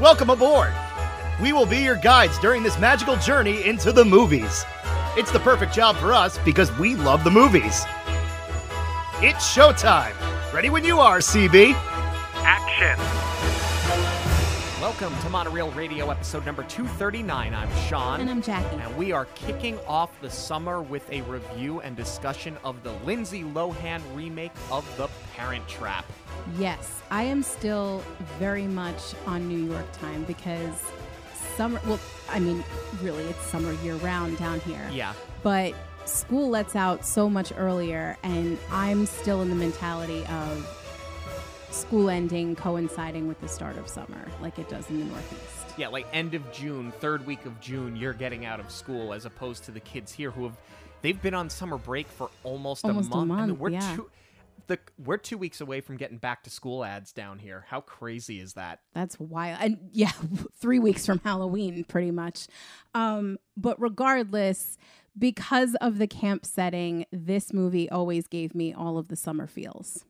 Welcome aboard! We will be your guides during this magical journey into the movies. It's the perfect job for us because we love the movies. It's showtime! Ready when you are, CB! Action! Welcome to Monoreel Radio episode number 239. I'm Sean. And I'm Jackie. And we are kicking off the summer with a review and discussion of the Lindsay Lohan remake of The Parent Trap. Yes, I am still very much on New York time because summer, well, I mean, really, it's summer year round down here. Yeah. But school lets out so much earlier, and I'm still in the mentality of school ending coinciding with the start of summer, like it does in the Northeast. Yeah, like end of June, third week of June, you're getting out of school as opposed to the kids here who have they've been on summer break for almost, Almost a a month. I mean, month, we're yeah. two the we're two weeks away from getting back to school ads down here. How crazy is that? That's wild. And yeah, three weeks from Halloween, pretty much. Um, but regardless, because of the camp setting, this movie always gave me all of the summer feels.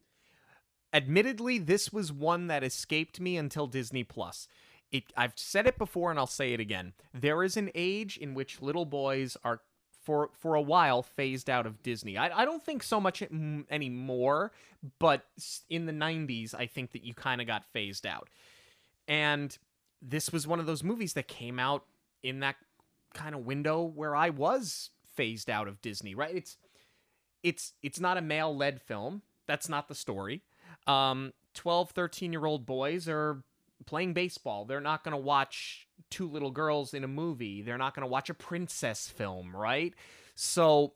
Admittedly this was one that escaped me until disney plus. It i've said it before and i'll say it again. There is an age in which little boys are for for a while phased out of disney. I, I don't think so much anymore but in the 90s i think that you kind of got phased out. And this was one of those movies that came out in that kind of window where i was phased out of disney right? It's it's it's not a male led film. That's not the story um 12 13 year old boys are playing baseball. They're not going to watch two little girls in a movie. They're not going to watch a princess film right? So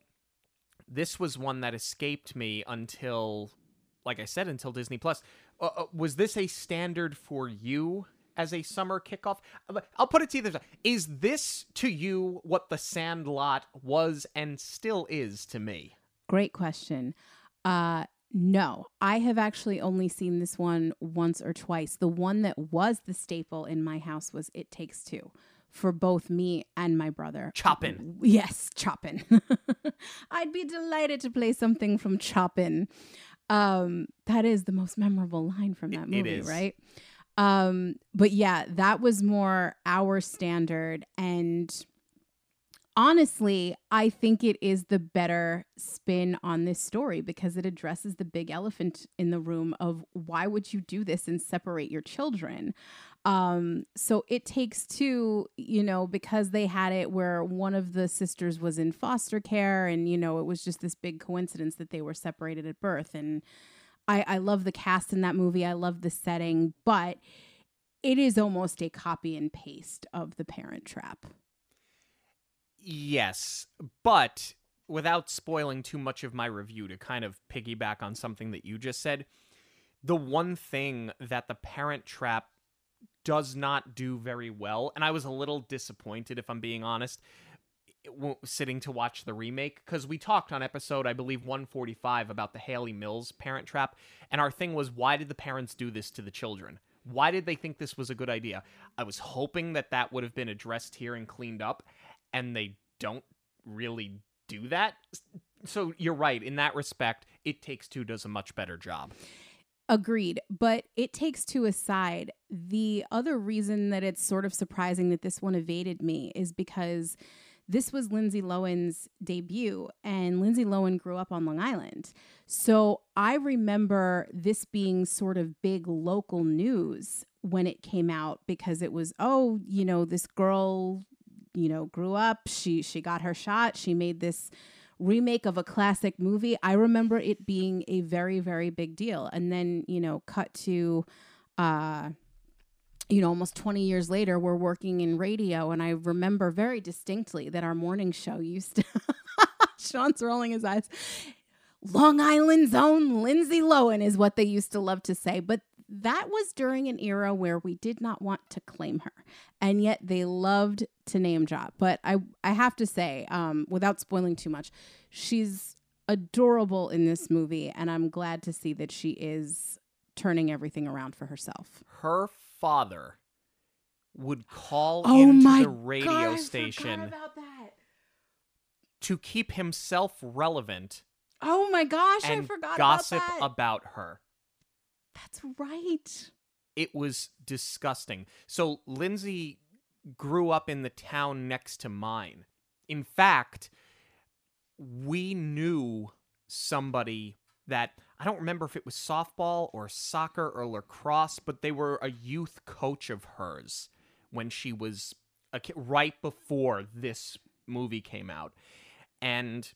this was one that escaped me until like i said until disney plus. Uh, uh, was this a standard for you as a summer kickoff? Uh, i'll put it to you this is this to you what the sandlot was and still is to me? Great question. Uh, no, I have actually only seen this one once or twice. The one that was the staple in my house was It Takes Two for both me and my brother. Choppin'. Yes, Choppin'. I'd be delighted to play something from Choppin'. Um, that is the most memorable line from that movie, is. right? Um, but yeah, that was more our standard and honestly, I think it is the better spin on this story because it addresses the big elephant in the room of why would you do this and separate your children? Um, so it takes two, you know, because they had it where one of the sisters was in foster care and, you know, it was just this big coincidence that they were separated at birth. And I, I love the cast in that movie. I love the setting, but it is almost a copy and paste of the parent trap. Yes, but without spoiling too much of my review, to kind of piggyback on something that you just said, the one thing that the Parent Trap does not do very well, and I was a little disappointed, if I'm being honest, sitting to watch the remake, because we talked on episode, I believe, 145 about the Hayley Mills Parent Trap, and our thing was, why did the parents do this to the children? Why did they think this was a good idea? I was hoping that that would have been addressed here and cleaned up and they don't really do that. So you're right in that respect. It Takes Two does a much better job. Agreed. But it takes two aside. The other reason that it's sort of surprising that this one evaded me is because this was Lindsay Lohan's debut, and Lindsay Lohan grew up on Long Island. So I remember this being sort of big local news when it came out because it was, oh, you know, this girl, you know, grew up, she she got her shot, she made this remake of a classic movie. I remember it being a very, very big deal. And then, you know, cut to uh you know, almost 20 years later, we're working in radio. And I remember very distinctly that our morning show used to, Sean's rolling his eyes. Long Island's own Lindsay Lohan is what they used to love to say. But that was during an era where we did not want to claim her. And yet they loved to name drop. But I, I have to say, um, without spoiling too much, she's adorable in this movie. And I'm glad to see that she is turning everything around for herself. Her father would call Oh into my the radio God, station about that. to keep himself relevant Oh my gosh, I forgot gossip about that. Gossip about her. That's right. it was disgusting. So Lindsay grew up in the town next to mine. In fact, we knew somebody that I don't remember if it was softball or soccer or lacrosse, but they were a youth coach of hers when she was a kid, right before this movie came out. And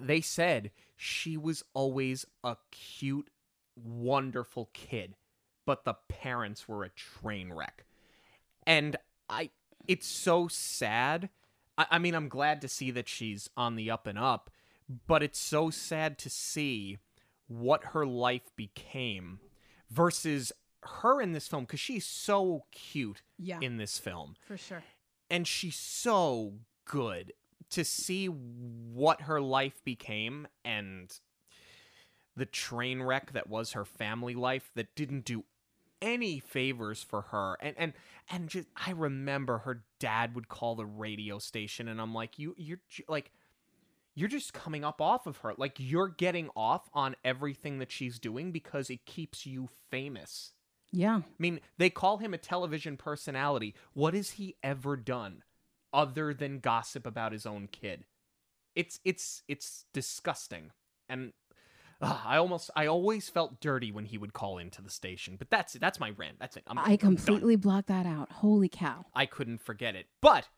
they said she was always a cute, wonderful kid, but the parents were a train wreck. And I, it's so sad. I, I mean, I'm glad to see that she's on the up and up, but it's so sad to see what her life became versus her in this film because she's so cute Yeah, in this film for sure. and she's so good to see what her life became and the train wreck that was her family life that didn't do any favors for her and and and just I remember her dad would call the radio station and I'm like you you're like you're just coming up off of her like you're getting off on everything that she's doing because it keeps you famous Yeah, I mean, they call him a television personality. What has he ever done other than gossip about his own kid? It's it's it's disgusting. And ugh, I almost I always felt dirty when he would call into the station. But that's it. that's my rant. That's it. I'm, I I'm completely blocked that out. Holy cow! I couldn't forget it. But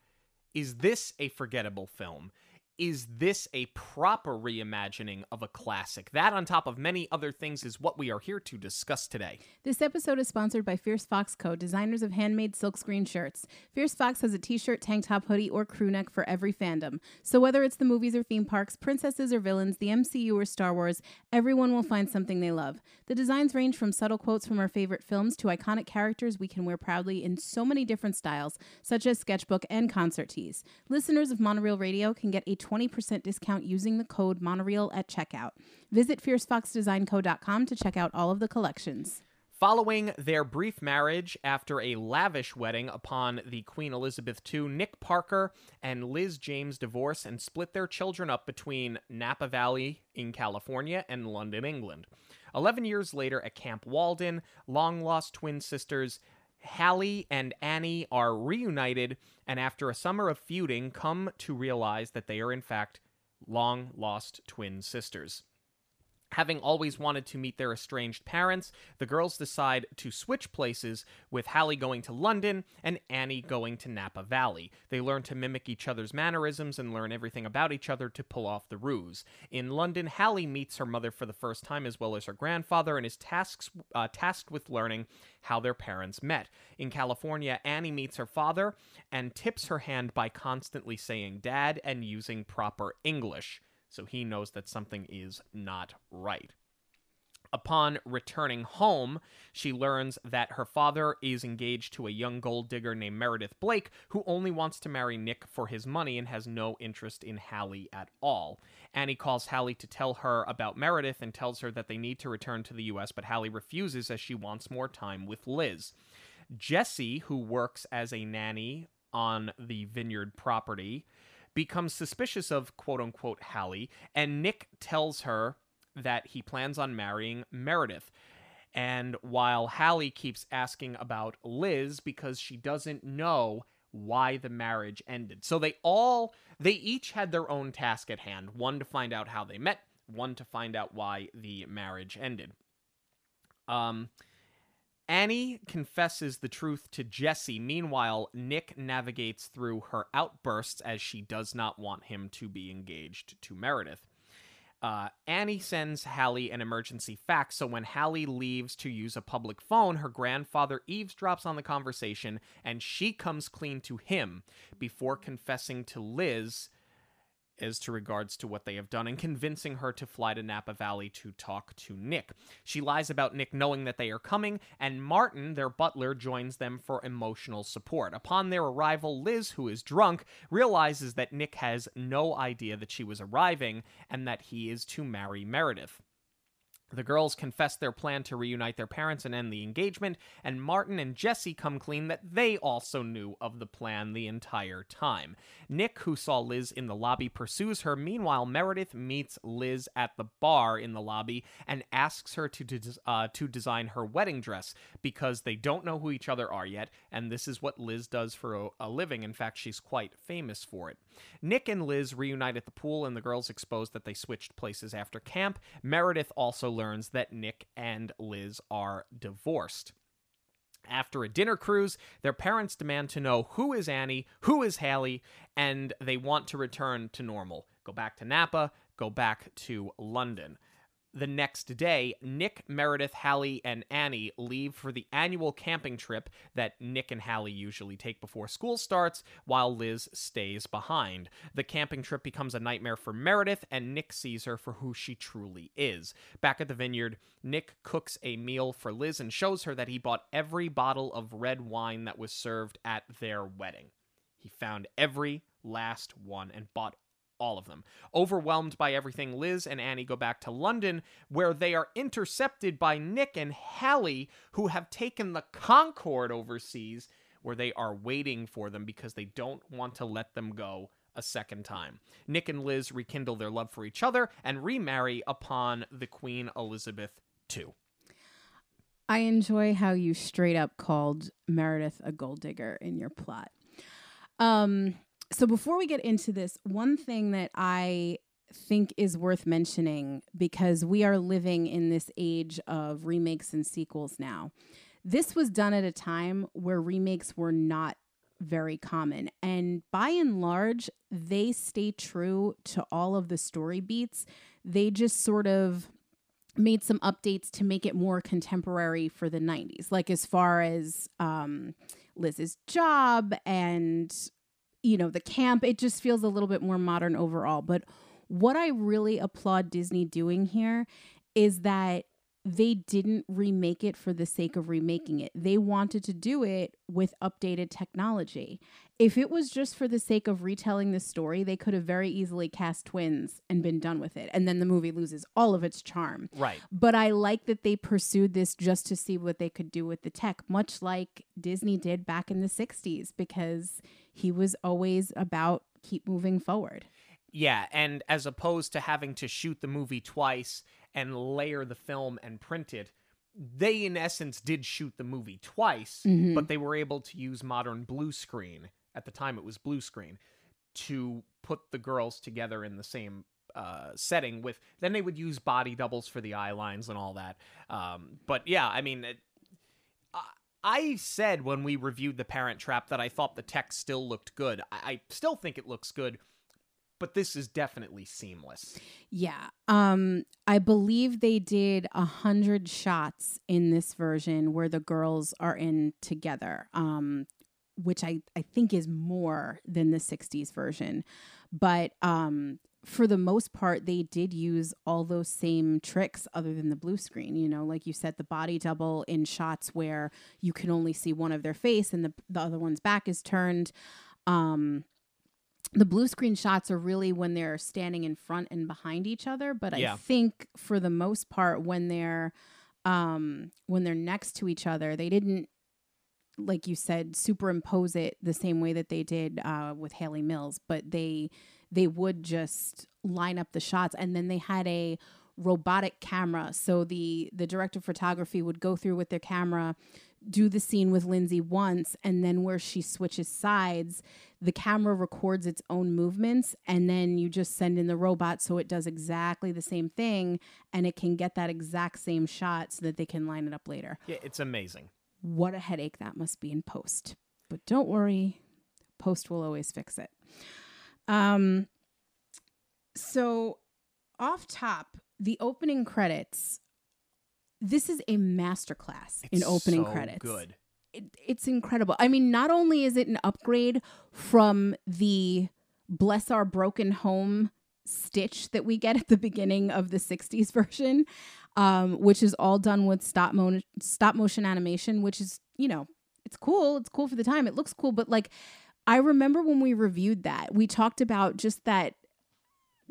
is this a forgettable film? Is this a proper reimagining of a classic? That, on top of many other things, is what we are here to discuss today. This episode is sponsored by Fierce Fox Co., designers of handmade silkscreen shirts. Fierce Fox has a t shirt, tank top, hoodie, or crew neck for every fandom. So whether it's the movies or theme parks, princesses or villains, the MCU or Star Wars, everyone will find something they love. The designs range from subtle quotes from our favorite films to iconic characters we can wear proudly in so many different styles, such as sketchbook and concert tees. Listeners of Monoreel Radio can get a 20% discount using the code Monoreel at checkout. Visit fiercefoxdesignco.com to check out all of the collections. Following their brief marriage after a lavish wedding upon the Queen Elizabeth II, Nick Parker and Liz James divorce and split their children up between Napa Valley in California and London, England. Eleven years later at Camp Walden, long lost twin sisters Hallie and Annie are reunited, and after a summer of feuding, come to realize that they are in fact long lost twin sisters. Having always wanted to meet their estranged parents, the girls decide to switch places, with Hallie going to London and Annie going to Napa Valley. They learn to mimic each other's mannerisms and learn everything about each other to pull off the ruse. In London, Hallie meets her mother for the first time as well as her grandfather and is tasks, uh, tasked with learning how their parents met. In California, Annie meets her father and tips her hand by constantly saying dad and using proper English so he knows that something is not right. Upon returning home, she learns that her father is engaged to a young gold digger named Meredith Blake, who only wants to marry Nick for his money and has no interest in Hallie at all. Annie calls Hallie to tell her about Meredith and tells her that they need to return to the US, but Hallie refuses as she wants more time with Liz. Chessy, who works as a nanny on the vineyard property, becomes suspicious of quote unquote Hallie, and Nick tells her that he plans on marrying Meredith. And while Hallie keeps asking about Liz because she doesn't know why the marriage ended. So they all they each had their own task at hand, one to find out how they met, one to find out why the marriage ended. Um Annie confesses the truth to Chessy. Meanwhile, Nick navigates through her outbursts as she does not want him to be engaged to Meredith. Uh, Annie sends Hallie an emergency fax, so when Hallie leaves to use a public phone, her grandfather eavesdrops on the conversation and she comes clean to him before confessing to Liz as to regards to what they have done and convincing her to fly to Napa Valley to talk to Nick. She lies about Nick knowing that they are coming, and Martin, their butler, joins them for emotional support. Upon their arrival, Liz, who is drunk, realizes that Nick has no idea that she was arriving and that he is to marry Meredith. The girls confess their plan to reunite their parents and end the engagement, and Martin and Chessy come clean that they also knew of the plan the entire time. Nick, who saw Liz in the lobby, pursues her. Meanwhile, Meredith meets Liz at the bar in the lobby and asks her to, des- uh, to design her wedding dress because they don't know who each other are yet, and this is what Liz does for a, a living. In fact, she's quite famous for it. Nick and Liz reunite at the pool, and the girls expose that they switched places after camp. Meredith also learns that Nick and Liz are divorced. After a dinner cruise, their parents demand to know who is Annie, who is Hallie, and they want to return to normal. Go back to Napa, go back to London. The next day, Nick, Meredith, Hallie, and Annie leave for the annual camping trip that Nick and Hallie usually take before school starts, while Liz stays behind. The camping trip becomes a nightmare for Meredith, and Nick sees her for who she truly is. Back at the vineyard, Nick cooks a meal for Liz and shows her that he bought every bottle of red wine that was served at their wedding. He found every last one and bought all of them. Overwhelmed by everything, Liz and Annie go back to London, where they are intercepted by Nick and Hallie, who have taken the Concorde overseas, where they are waiting for them because they don't want to let them go a second time. Nick and Liz rekindle their love for each other and remarry upon the Queen Elizabeth II. I enjoy how you straight up called Meredith a gold digger in your plot. Um, so before we get into this, one thing that I think is worth mentioning because we are living in this age of remakes and sequels now. This was done at a time where remakes were not very common. And by and large, they stay true to all of the story beats. They just sort of made some updates to make it more contemporary for the 90s, like as far as um, Liz's job and you know, the camp, it just feels a little bit more modern overall. But what I really applaud Disney doing here is that they didn't remake it for the sake of remaking it. They wanted to do it with updated technology. If it was just for the sake of retelling the story, they could have very easily cast twins and been done with it. And then the movie loses all of its charm. Right. But I like that they pursued this just to see what they could do with the tech, much like Disney did back in the 60s, because he was always about keep moving forward. Yeah, and as opposed to having to shoot the movie twice and layer the film and print it, they in essence did shoot the movie twice, Mhm. but they were able to use modern blue screen. At the time, it was blue screen to put the girls together in the same uh, setting. With then they would use body doubles for the eye lines and all that. Um, but yeah, I mean. It, I- said when we reviewed The Parent Trap that I thought the tech still looked good. I, I still think it looks good, but this is definitely seamless. Yeah. Um, I believe they did a hundred shots in this version where the girls are in together. Um, which I, I think is more than the 60s version. But um for the most part, they did use all those same tricks other than the blue screen. You know, like you said, the body double in shots where you can only see one of their face and the, the other one's back is turned. Um, the blue screen shots are really when they're standing in front and behind each other. But Yeah. I think for the most part, when they're um, when they're next to each other, they didn't like you said superimpose it the same way that they did uh, with Hayley Mills, but they they would just line up the shots and then they had a robotic camera so the the director of photography would go through with their camera do the scene with Lindsay once and then where she switches sides the camera records its own movements and then you just send in the robot so it does exactly the same thing and it can get that exact same shot so that they can line it up later Yeah, it's amazing. what a headache that must be in post. But don't worry, post will always fix it. Um so off top, the opening credits this is a masterclass in opening so credits. Good. It, it's incredible. I mean, not only is it an upgrade from the bless our broken home stitch that we get at the beginning of the 60s version um, which is all done with stop mo- stop motion animation which is you know it's cool it's cool for the time it looks cool but like i remember when we reviewed that we talked about just that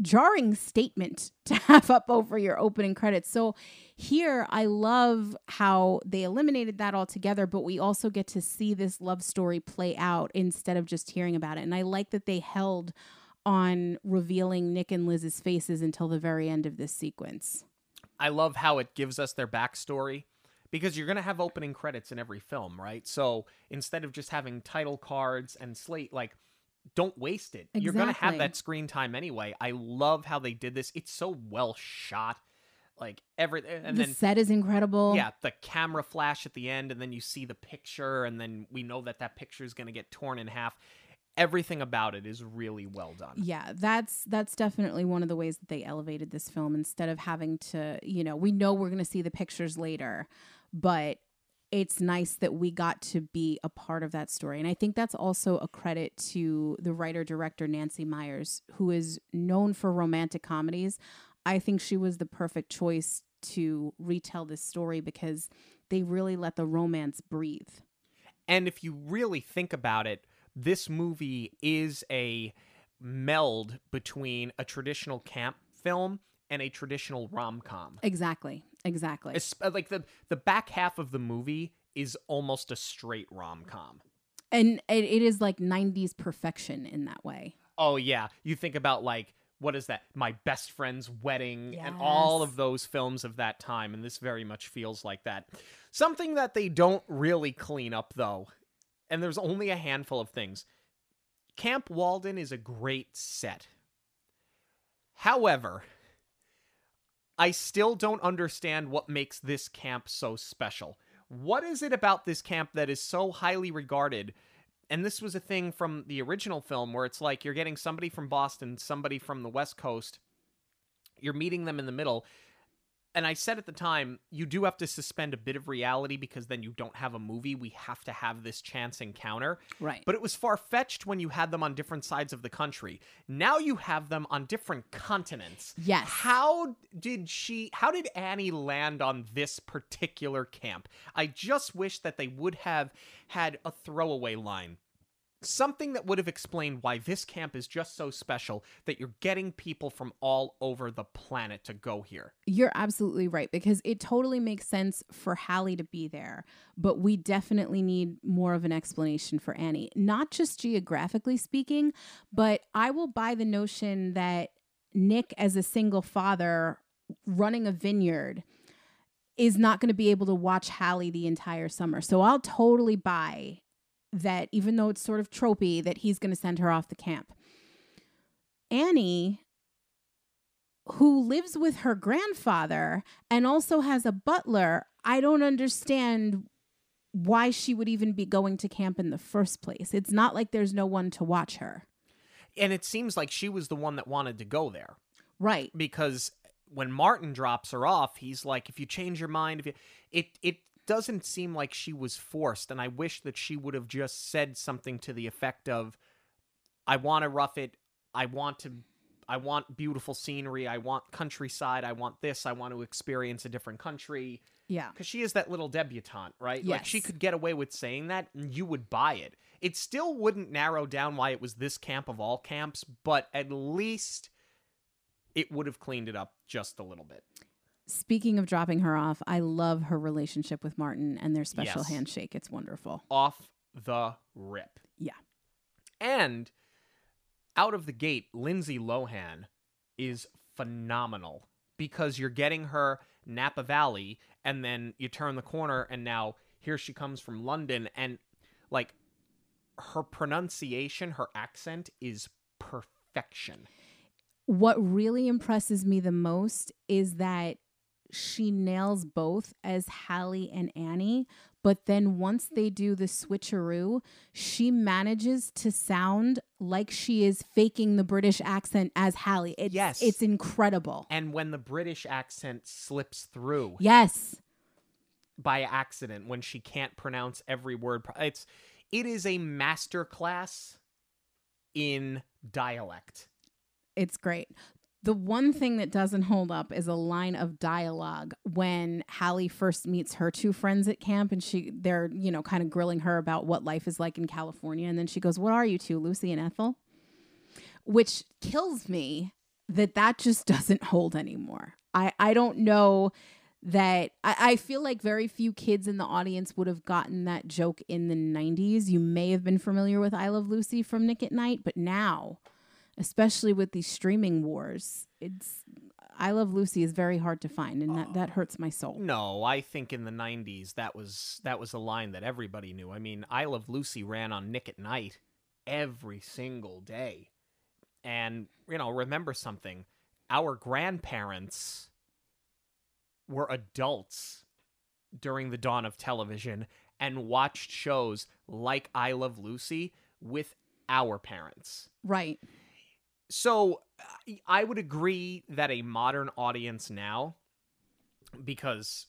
jarring statement to have up over your opening credits. So here I love how they eliminated that altogether, but we also get to see this love story play out instead of just hearing about it. And I like that they held on revealing Nick and Liz's faces until the very end of this sequence. I love how it gives us their backstory because you're going to have opening credits in every film, right? So instead of just having title cards and slate, like, don't waste it. You're going to have that screen time anyway. I love how they did this. It's so well shot. Like, everything, and the then, set is incredible. yeah, the camera flash at the end, and then you see the picture, and then we know that that picture is going to get torn in half. Everything about it is really well done. Yeah, that's that's definitely one of the ways that they elevated this film instead of having to, you know, we know we're going to see the pictures later, but it's nice that we got to be a part of that story. And I think that's also a credit to the writer director Nancy Meyers, who is known for romantic comedies. I think she was the perfect choice to retell this story because they really let the romance breathe. And if you really think about it, this movie is a meld between a traditional camp film and a traditional rom-com. Exactly. Exactly. It's, uh, like the the back half of the movie is almost a straight rom-com. and it, it is like 90s perfection in that way. Oh yeah, you think about like what is that? My best friend's wedding and all of those films of that time and this very much feels like that. Something that they don't really clean up though. And there's only a handful of things. Camp Walden is a great set. However, I still don't understand what makes this camp so special. What is it about this camp that is so highly regarded? And this was a thing from the original film where it's like you're getting somebody from Boston, somebody from the West Coast, you're meeting them in the middle. And I said at the time, you do have to suspend a bit of reality because then you don't have a movie. We have to have this chance encounter. Right. But it was far fetched when you had them on different sides of the country. Now you have them on different continents. Yes. How did she, how did Annie land on this particular camp? I just wish that they would have had a throwaway line. Something that would have explained why this camp is just so special that you're getting people from all over the planet to go here. You're absolutely right because it totally makes sense for Hallie to be there, but we definitely need more of an explanation for Annie, not just geographically speaking, but I will buy the notion that Nick, as a single father running a vineyard, is not going to be able to watch Hallie the entire summer. So I'll totally buy that, even though it's sort of tropey, that he's going to send her off the camp. Annie who lives with her grandfather and also has a butler, I don't understand why she would even be going to camp in the first place. It's not like there's no one to watch her. And it seems like she was the one that wanted to go there. Right. because when Martin drops her off, he's like, "If you change your mind, if you," it it doesn't seem like she was forced, and I wish that she would have just said something to the effect of, "I want to rough it. I want to." I want beautiful scenery. I want countryside. I want this. I want to experience a different country. Yeah. Because she is that little debutante, right? Like she could get away with saying that and you would buy it. It still wouldn't narrow down why it was this camp of all camps, but at least it would have cleaned it up just a little bit. Speaking of dropping her off, I love her relationship with Martin and their special Yes. handshake. It's wonderful. Off the rip. Yeah. And out of the gate, Lindsay Lohan is phenomenal because you're getting her Napa Valley and then you turn the corner and now here she comes from London and like her pronunciation, her accent is perfection. What really impresses me the most is that she nails both as Hallie and Annie, but then once they do the switcheroo, she manages to sound like she is faking the British accent as Hallie. It's, Yes. it's incredible. And when the British accent slips through Yes. by accident when she can't pronounce every word, it's it is a master class in dialect. It's great. The one thing that doesn't hold up is a line of dialogue when Hallie first meets her two friends at camp and she they're, you know, kind of grilling her about what life is like in California and then she goes, "What are you two, Lucy and Ethel?" Which kills me that that just doesn't hold anymore. I, I don't know that I, I feel like very few kids in the audience would have gotten that joke in the 90s. You may have been familiar with I Love Lucy from Nick at Nite, but now, especially with these streaming wars, it's I Love Lucy is very hard to find, and that, that hurts my soul. No, I think in the '90s that was that was a line that everybody knew. I mean, I Love Lucy ran on Nick at Nite every single day, and you know, remember something: our grandparents were adults during the dawn of television and watched shows like I Love Lucy with our parents. Right. So I would agree that a modern audience now, because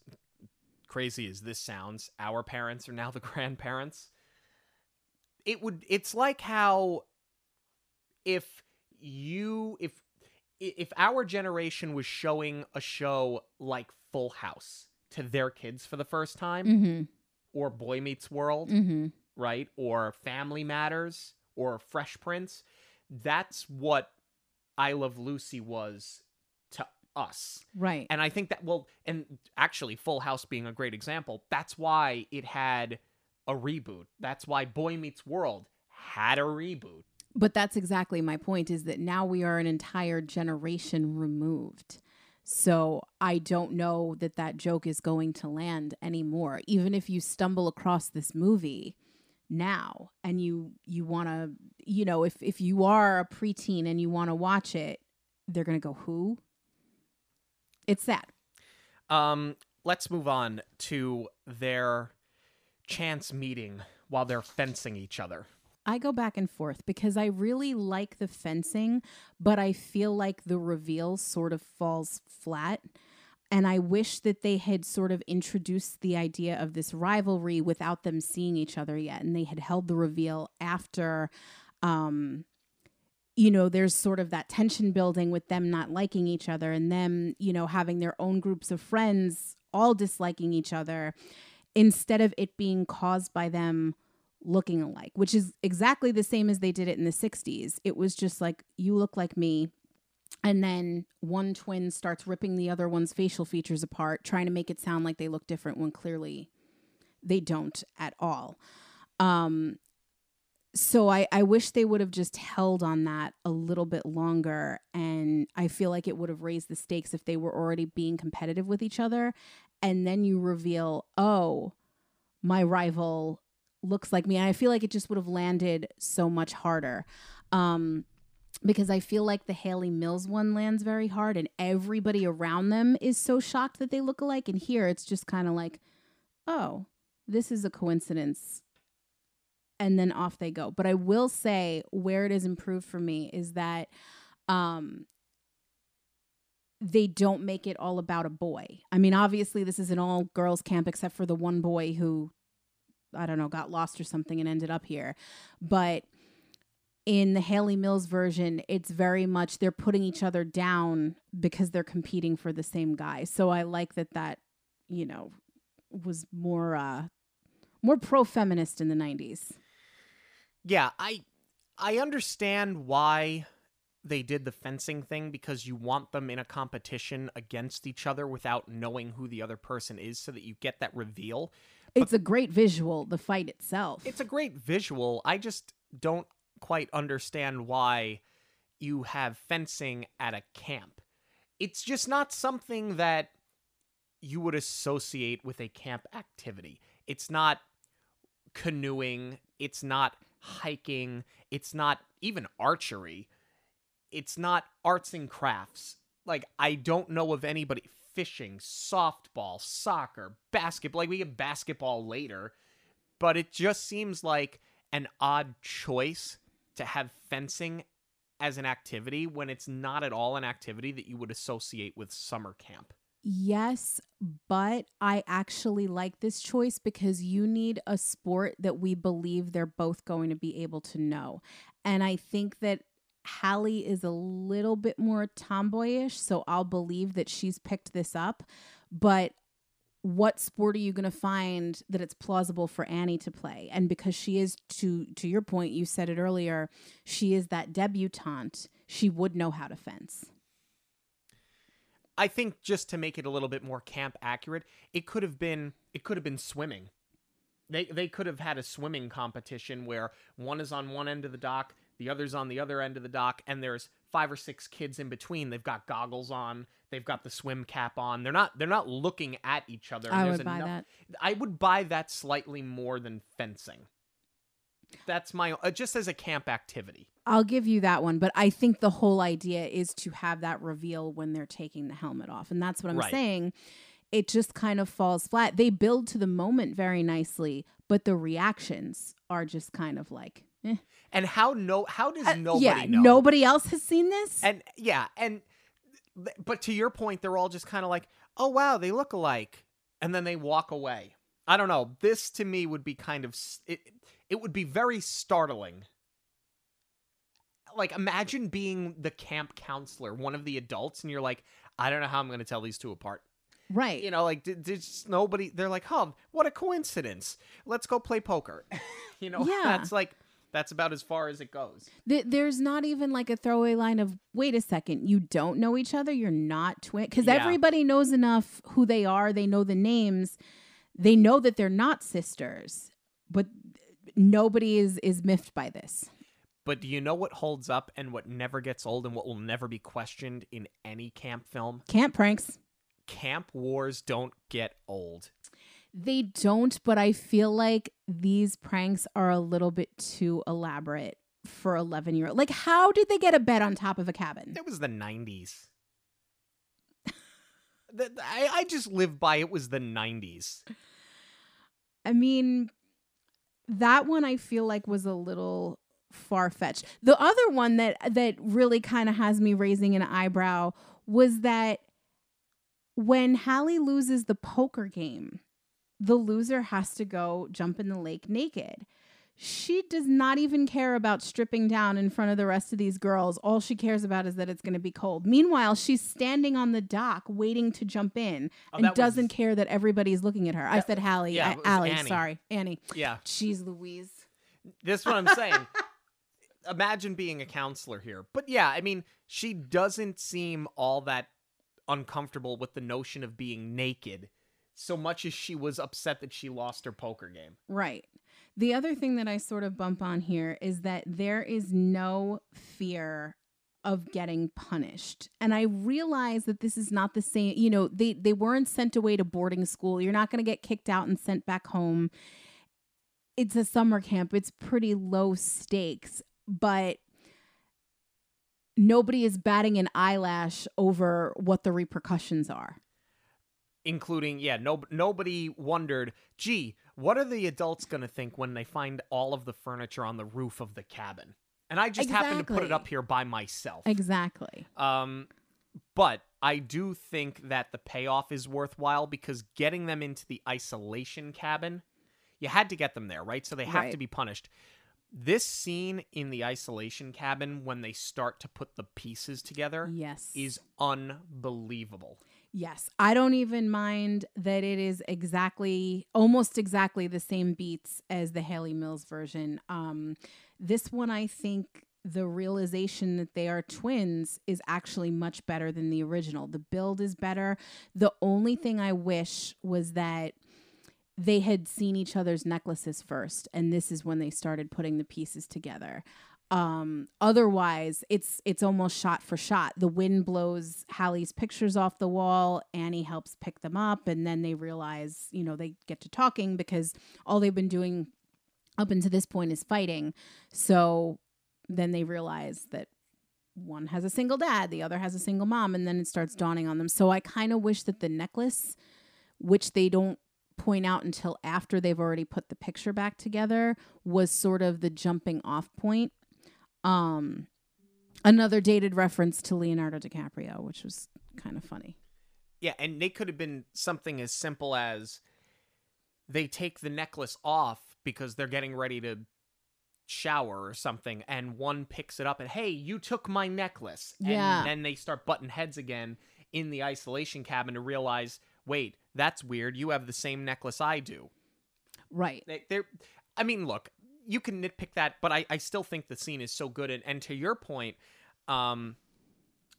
crazy as this sounds, our parents are now the grandparents. It would it's like how if you if if our generation was showing a show like Full House to their kids for the first time, Mm-hmm. or Boy Meets World, Mm-hmm. right? Or Family Matters, or Fresh Prince. That's what I Love Lucy was to us. Right. And I think that, well, and actually, Full House being a great example, that's why it had a reboot. That's why Boy Meets World had a reboot. But that's exactly my point is that now we are an entire generation removed. So I don't know that that joke is going to land anymore. Even if you stumble across this movie now and you you want to, you know, if if you are a preteen and you want to watch it, they're going to go who? It's that. Um, let's move on to their chance meeting while they're fencing each other. I go back and forth because I really like the fencing, but I feel like the reveal sort of falls flat. And I wish that they had sort of introduced the idea of this rivalry without them seeing each other yet. And they had held the reveal after, um, you know, there's sort of that tension building with them not liking each other and them, you know, having their own groups of friends all disliking each other instead of it being caused by them looking alike, which is exactly the same as they did it in the 60s. It was just like, you look like me. And then one twin starts ripping the other one's facial features apart, trying to make it sound like they look different when clearly they don't at all. Um, so I, I wish they would have just held on that a little bit longer. And I feel like it would have raised the stakes if they were already being competitive with each other. And then you reveal, oh, my rival looks like me. And I feel like it just would have landed so much harder. Um, because I feel like the Hayley Mills one lands very hard and everybody around them is so shocked that they look alike. And here it's just kind of like, oh, this is a coincidence. And then off they go. But I will say where it has improved for me is that um, they don't make it all about a boy. I mean, obviously, this is an all girls camp except for the one boy who, I don't know, got lost or something and ended up here. But in the Hayley Mills version, it's very much they're putting each other down because they're competing for the same guy. So I like that that, you know, was more uh more pro feminist in the 90s. Yeah, I I understand why they did the fencing thing because you want them in a competition against each other without knowing who the other person is so that you get that reveal. It's a great visual, the fight itself. It's a great visual. I just don't quite understand why you have fencing at a camp. It's just not something that you would associate with a camp activity. It's not canoeing, it's not hiking, it's not even archery. It's not arts and crafts. Like I don't know of anybody fishing, softball, soccer, basketball. Like we get basketball later, but it just seems like an odd choice to have fencing as an activity when it's not at all an activity that you would associate with summer camp. Yes, but I actually like this choice because you need a sport that we believe they're both going to be able to know. And I think that Hallie is a little bit more tomboyish, so I'll believe that she's picked this up. But what sport are you going to find that it's plausible for Annie to play? And because she is to to your point, you said it earlier, she is that debutante. She would know how to fence. I think just to make it a little bit more camp accurate, it could have been it could have been swimming. They they could have had a swimming competition where one is on one end of the dock, the other's on the other end of the dock, and there's five or six kids in between. They've got goggles on, they've got the swim cap on. They're not they're not looking at each other. I would buy enough- that. I would buy that slightly more than fencing. That's my uh, just as a camp activity. I'll give you that one, but I think the whole idea is to have that reveal when they're taking the helmet off. And that's what I'm Right. saying. It just kind of falls flat. They build to the moment very nicely, but the reactions are just kind of like, eh. And how no how does Uh, nobody yeah, know? nobody else has seen this. And yeah, and but to your point, they're all just kind of like, oh wow, they look alike, and then they walk away. I don't know. This to me would be kind of it. It would be very startling. Like imagine being the camp counselor, one of the adults, and you're like, I don't know how I'm going to tell these two apart. right. You know, like did, did nobody. They're like, huh, what a coincidence. Let's go play poker. you know, Yeah. that's like that's about as far as it goes. Th- there's not even like a throwaway line of wait a second you don't know each other you're not twin because Yeah. everybody knows enough who they are they know the names they know that they're not sisters but nobody is is miffed by this But do you know what holds up and what never gets old and what will never be questioned in any camp film? camp pranks Camp wars don't get old. They don't but i feel like these pranks are a little bit too elaborate for 11 year old like how did they get a bed on top of a cabin It was the 90s. The- I, I just live by it was the 90s. I mean, that one I feel like was a little far fetched. The other one that that really kind of has me raising an eyebrow was that when Hallie loses the poker game, the loser has to go jump in the lake naked. She does not even care about stripping down in front of the rest of these girls. All she cares about is that it's going to be cold. Meanwhile, she's standing on the dock waiting to jump in Oh, and doesn't care that everybody's looking at her. I said Hallie, yeah, I- Allie, Annie. sorry, Annie. Yeah, Jeez Louise. this is what I'm saying. Imagine being a counselor here. But yeah, I mean, she doesn't seem all that uncomfortable with the notion of being naked so much as she was upset that she lost her poker game. Right. The other thing that I sort of bump on here is that there is no fear of getting punished. And I realize that this is not the same, you know, they they weren't sent away to boarding school. You're not going to get kicked out and sent back home. It's a summer camp. It's pretty low stakes, but nobody is batting an eyelash over what the repercussions are. Including yeah no nobody wondered gee what are the adults going to think when they find all of the furniture on the roof of the cabin? And i just happened to put it up here by myself. Exactly. um but i do think that the payoff is worthwhile because getting them into the isolation cabin you had to get them there right? So they have to be punished. This scene in the isolation cabin when they start to put the pieces together Yes. is unbelievable Yes, I don't even mind that it is exactly, almost exactly the same beats as the Hayley Mills version. Um, this one, I think the realization that they are twins is actually much better than the original. The build is better. The only thing I wish was that they had seen each other's necklaces first, and this is when they started putting the pieces together um otherwise it's it's almost shot for shot. The wind blows hallie's pictures off the wall. Annie helps pick them up and then they realize you know they get to talking because all they've been doing up until this point is fighting. So then they realize that one has a single dad the other has a single mom and then it starts dawning on them. So i kind of wish that the necklace which they don't point out until after they've already put the picture back together was sort of the jumping off point um, another dated reference to Leonardo DiCaprio, which was kind of funny. Yeah, and they could have been something as simple as they take the necklace off because they're getting ready to shower or something, and one picks it up and, hey, you took my necklace. Yeah. And then they start butting heads again in the isolation cabin to realize, wait, that's weird. You have the same necklace I do. Right. They, they're, I mean, look, you can nitpick that, but I, I still think the scene is so good. And, and to your point, um,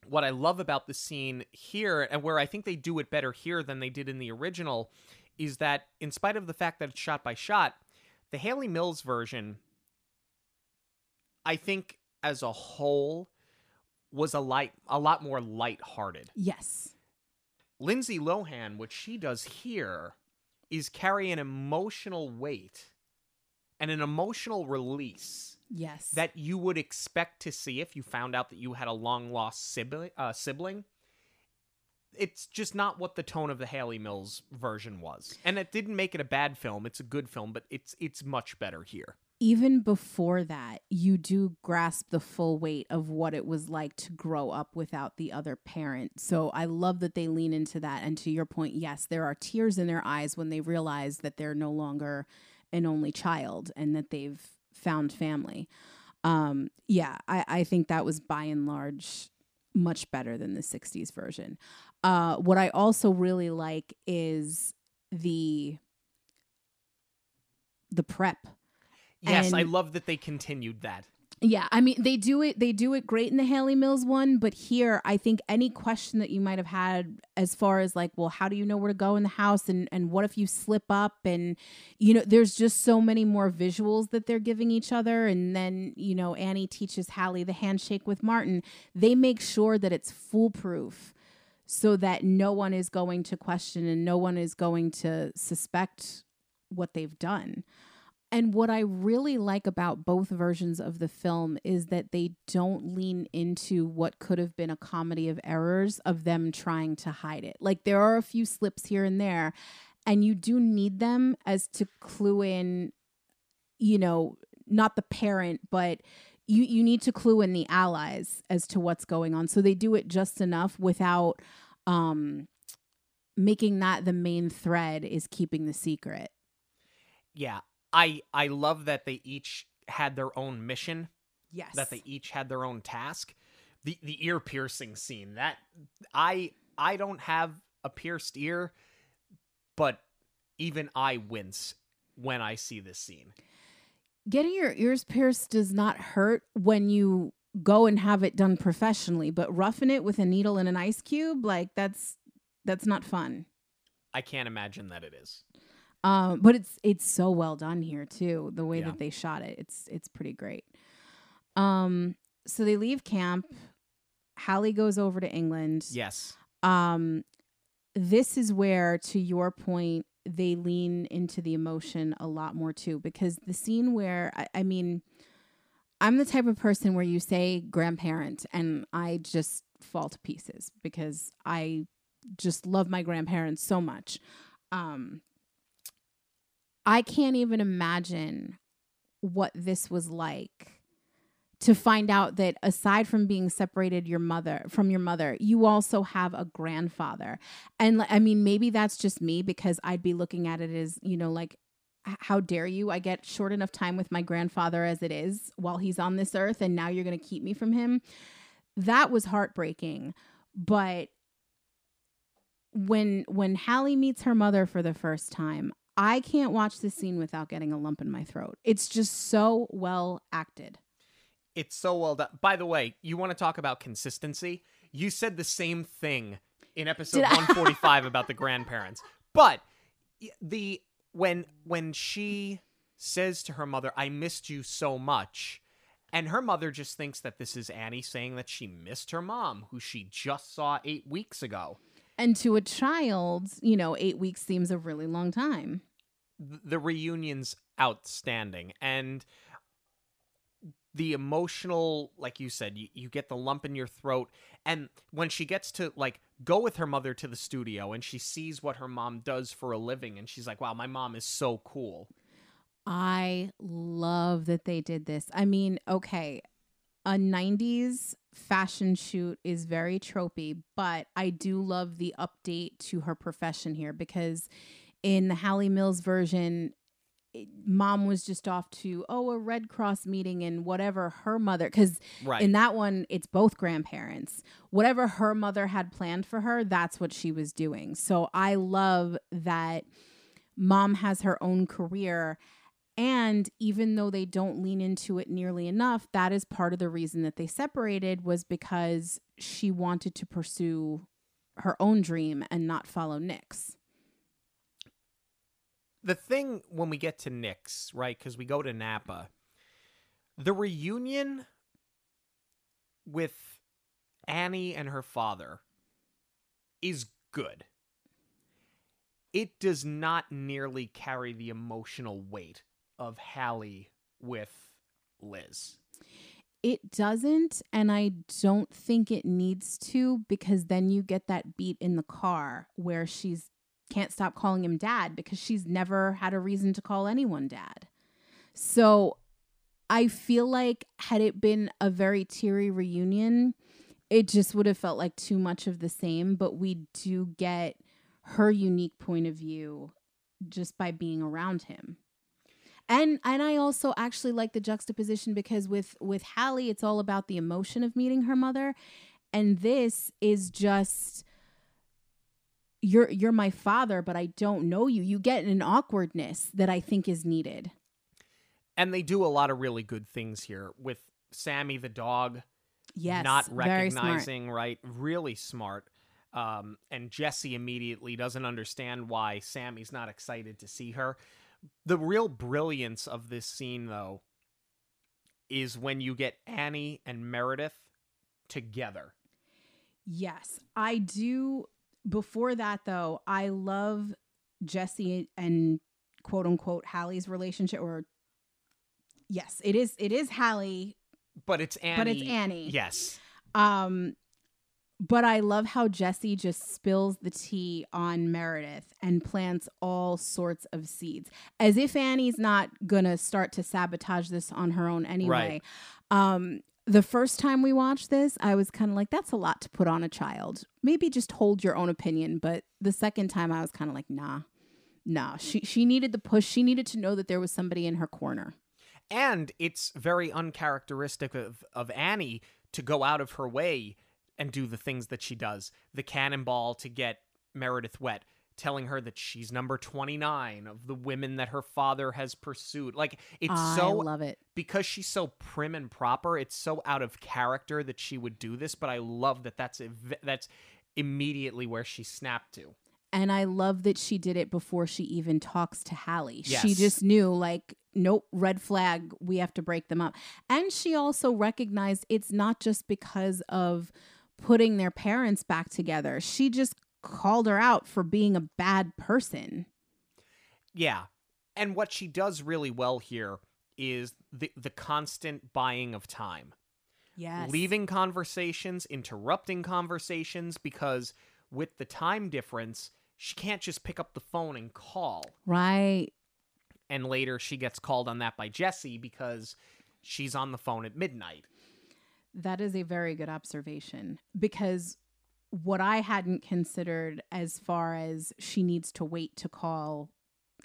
what I love about the scene here, and where I think they do it better here than they did in the original, is that in spite of the fact that it's shot by shot, the Hayley Mills version, I think as a whole, was a light, a lot more light-hearted. Yes. Lindsay Lohan, what she does here, is carry an emotional weight and an emotional release Yes. that you would expect to see if you found out that you had a long lost sibling, uh, sibling. It's just not what the tone of the Hayley Mills version was, and it didn't make it a bad film. It's a good film, but it's it's much better here. even before that, you do grasp the full weight of what it was like to grow up without the other parent. So I love that they lean into that. And to your point, yes, there are tears in their eyes when they realize that they're no longer an only child and that they've found family. Um, yeah, I, I think that was by and large much better than the 60s version. Uh, what I also really like is the the prep Yes, I love that they continued that. Yeah, I mean they do it they do it great in the Hayley Mills one, but here I think any question that you might have had as far as like, well, how do you know where to go in the house and and what if you slip up and you know, there's just so many more visuals that they're giving each other and then, you know, Annie teaches Hallie the handshake with Martin. They make sure that it's foolproof so that no one is going to question and no one is going to suspect what they've done. And what I really like about both versions of the film is that they don't lean into what could have been a comedy of errors of them trying to hide it. Like there are a few slips here and there, and you do need them as to clue in, you know, not the parent, but you you need to clue in the allies as to what's going on. So they do it just enough without um making that the main thread is keeping the secret. Yeah, I I love that they each had their own mission. Yes. that they each had their own task. The the ear piercing scene that I I don't have a pierced ear, but even I wince when I see this scene. getting your ears pierced does not hurt when you go and have it done professionally, but roughing it with a needle and an ice cube, like that's that's not fun. I can't imagine that it is. Um, but it's it's so well done here too. The way Yeah. that they shot it, it's it's pretty great. Um, so they leave camp. Hallie goes over to England. Yes. um this is where to your point they lean into the emotion a lot more too because the scene where I, I mean i'm the type of person where you say grandparent and i just fall to pieces because i just love my grandparents so much um i can't even imagine what this was like to find out that aside from being separated your mother from your mother you also have a grandfather. And i mean maybe that's just me because i'd be looking at it as you know like how dare you? I get short enough time with my grandfather as it is while he's on this earth and now you're going to keep me from him. That was heartbreaking. But when when Hallie meets her mother for the first time I can't watch this scene without getting a lump in my throat. It's just so well acted. It's so well done. By the way, you want to talk about consistency? You said the same thing in episode 145 about the grandparents. But the when when she says to her mother, "I missed you so much." And her mother just thinks that this is Annie saying that she missed her mom, who she just saw 8 weeks ago. And to a child, you know, 8 weeks seems a really long time. Th- the reunion's outstanding. And the emotional like you said you, you get the lump in your throat. And when she gets to like go with her mother to the studio and she sees what her mom does for a living and she's like wow my mom is so cool. I love that they did this. I mean, okay, a 90s fashion shoot is very tropey, but I do love the update to her profession here because in the Hayley Mills version, it- mom was just off to oh a red cross meeting and whatever her mother because right. in that one it's both grandparents. Whatever her mother had planned for her that's what she was doing. So i love that mom has her own career And even though they don't lean into it nearly enough, that is part of the reason that they separated was because she wanted to pursue her own dream and not follow Nick's. The thing when we get to Nick's, right? Because we go to Napa, the reunion with Annie and her father is good. It does not nearly carry the emotional weight of Hallie with Liz. It doesn't, and I don't think it needs to because then you get that beat in the car where she's can't stop calling him dad because she's never had a reason to call anyone dad. So I feel like had it been a very teary reunion, it just would have felt like too much of the same, but we do get her unique point of view just by being around him and and I also actually like the juxtaposition because with with Hallie, it's all about the emotion of meeting her mother, and this is just you're you're my father, but I don't know you. You get an awkwardness that I think is needed. And they do a lot of really good things here with Sammy the dog. Yes, not recognizing right, really smart. Um, and Jesse immediately doesn't understand why Sammy's not excited to see her. The real brilliance of this scene, though, is when you get Annie and Meredith together. Yes, I do. Before that, though, I love Jesse and quote unquote Hallie's relationship. Or yes, it is. It is Hallie, but it's Annie. But it's Annie. Yes. Um, but I love how Jesse just spills the tea on Meredith and plants all sorts of seeds, as if Annie's not gonna start to sabotage this on her own anyway. Right. Um, the first time we watched this, I was kind of like, that's a lot to put on a child. Maybe just hold your own opinion. But the second time, I was kind of like, nah, nah. She she needed the push. She needed to know that there was somebody in her corner. And it's very uncharacteristic of of Annie to go out of her way and do the things that she does. The cannonball to get Meredith wet, telling her that she's number 29 of the women that her father has pursued. Like it's I so love it. Because she's so prim and proper, it's so out of character that she would do this, but I love that that's that's immediately where she snapped to. And I love that she did it before she even talks to Hallie. Yes. She just knew, like, nope, red flag, we have to break them up. And she also recognized it's not just because of putting their parents back together. She just called her out for being a bad person. Yeah. And what she does really well here is the the constant buying of time. Yes. Leaving conversations, interrupting conversations because with the time difference, she can't just pick up the phone and call. Right. And later she gets called on that by Jesse because she's on the phone at midnight. That is a very good observation because what I hadn't considered as far as she needs to wait to call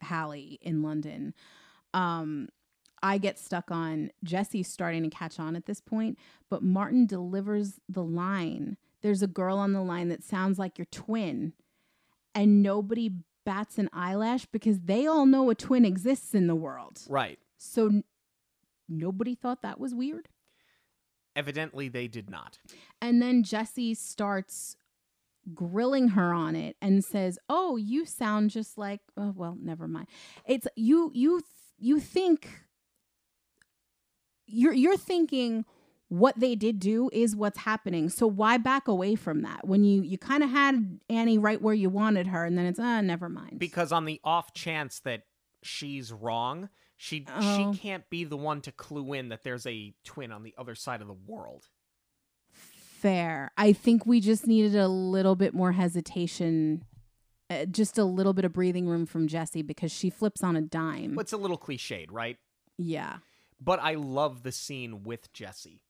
Hallie in London, um, I get stuck on Jesse's starting to catch on at this point, but Martin delivers the line. There's a girl on the line that sounds like your twin, and nobody bats an eyelash because they all know a twin exists in the world. Right. So n- nobody thought that was weird. Evidently, they did not. And then Jesse starts grilling her on it and says, "Oh, you sound just like oh, well, never mind. It's you you you think you're you're thinking what they did do is what's happening. So why back away from that when you you kind of had Annie right where you wanted her and then it's ah, uh, never mind. Because on the off chance that she's wrong, she Oh. she can't be the one to clue in that there's a twin on the other side of the world. Fair. I think we just needed a little bit more hesitation, uh, just a little bit of breathing room from Jesse because she flips on a dime. Well, It's a little cliched, right? yeah. But I love the scene with Jesse.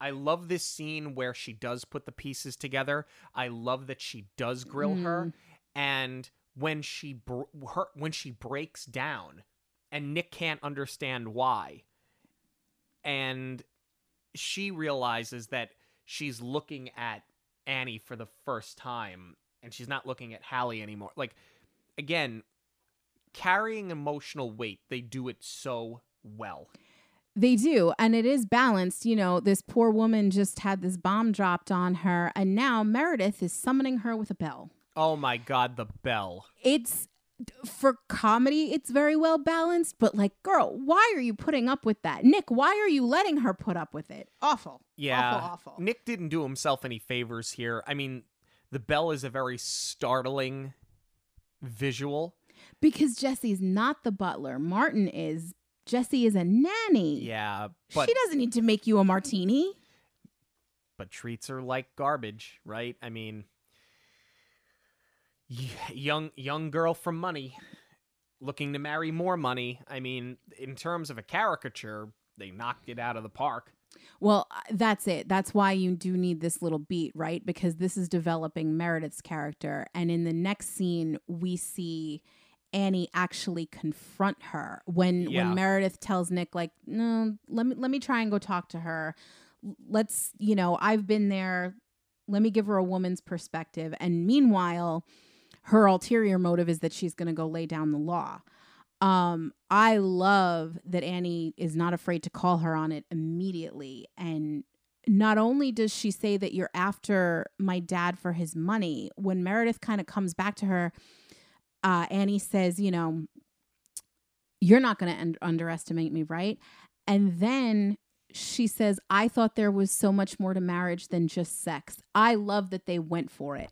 I love this scene where she does put the pieces together. I love that she does grill her, and when she br- her when she breaks down, and Nick can't understand why, and she realizes that she's looking at Annie for the first time, and she's not looking at Hallie anymore. Like again, carrying emotional weight, they do it so well. They do. And it is balanced. You know, this poor woman just had this bomb dropped on her, and now Meredith is summoning her with a bell. Oh my god, the bell. It's for comedy, it's very well balanced, but like, girl, why are you putting up with that? Nick, why are you letting her put up with it? Awful. Yeah. Awful, awful. Nick didn't do himself any favors here. I mean, the bell is a very startling visual. Because Jesse's not the butler. Martin is. Jesse is a nanny. Yeah, but she doesn't need to make you a martini. but treats are like garbage, right? I mean, young young girl from money looking to marry more money. I mean, in terms of a caricature, they knocked it out of the park. Well, uh, that's it. That's why you do need this little beat, right? Because this is developing Meredith's character. And in the next scene, we see Annie actually confront her when Yeah. when Meredith tells Nick like, "No, let me let me try and go talk to her. Let's, you know, I've been there. Let me give her a woman's perspective." And meanwhile, her ulterior motive is that she's going to go lay down the law. Um, I love that Annie is not afraid to call her on it immediately. And not only does she say that you're after my dad for his money, when Meredith kind of comes back to her, uh, Annie says, you know, you're not going to un- underestimate me, right? And then she says, I thought there was so much more to marriage than just sex. I love that they went for it.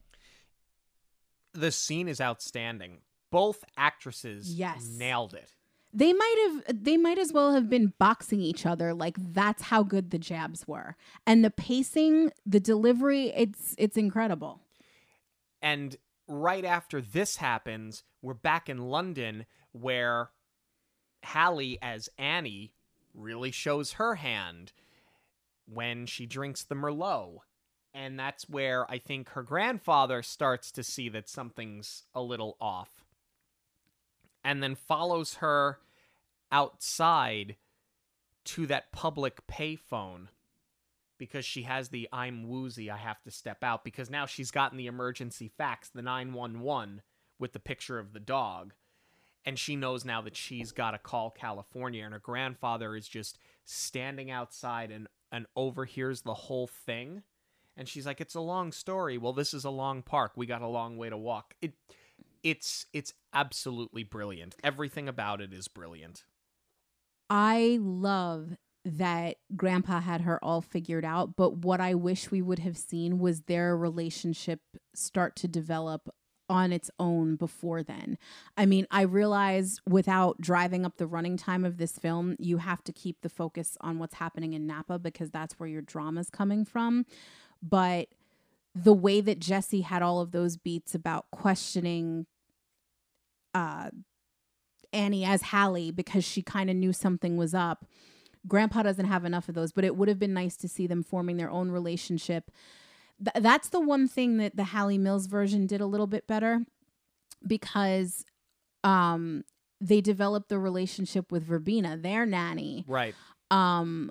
The scene is outstanding. Both actresses Yes. nailed it. They might have they might as well have been boxing each other like that's how good the jabs were. And the pacing, the delivery, it's it's incredible. And right after this happens, we're back in London where Hallie as Annie really shows her hand when she drinks the Merlot. And that's where I think her grandfather starts to see that something's a little off. And then follows her outside to that public payphone because she has the I'm woozy, I have to step out because now she's gotten the emergency fax, the 911 with the picture of the dog. And she knows now that she's got to call California and her grandfather is just standing outside and and overhears the whole thing. And she's like it's a long story. Well, this is a long park. We got a long way to walk. It it's it's absolutely brilliant. Everything about it is brilliant. I love that grandpa had her all figured out, but what I wish we would have seen was their relationship start to develop on its own before then. I mean, I realize without driving up the running time of this film, you have to keep the focus on what's happening in Napa because that's where your drama's coming from. But the way that Jesse had all of those beats about questioning uh Annie as Hallie because she kind of knew something was up. Grandpa doesn't have enough of those, but it would have been nice to see them forming their own relationship. Th- that's the one thing that the Hayley Mills version did a little bit better because um they developed the relationship with Verbena, their nanny, Right. um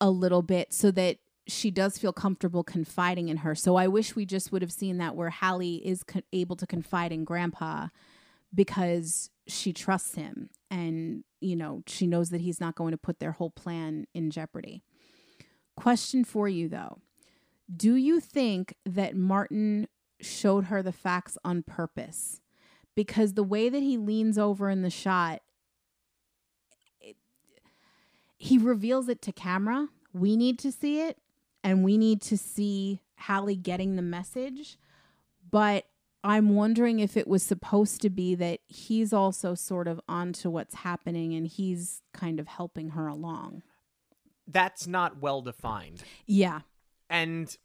a little bit so that she does feel comfortable confiding in her. So I wish we just would have seen that where Hallie is co- able to confide in Grandpa because she trusts him and you know she knows that he's not going to put their whole plan in jeopardy. Question for you though. Do you think that Martin showed her the fax on purpose? Because the way that he leans over in the shot he reveals it to camera. We need to see it and we need to see Hallie getting the message. But I'm wondering if it was supposed to be that he's also sort of onto what's happening and he's kind of helping her along. That's not well defined. Yeah. And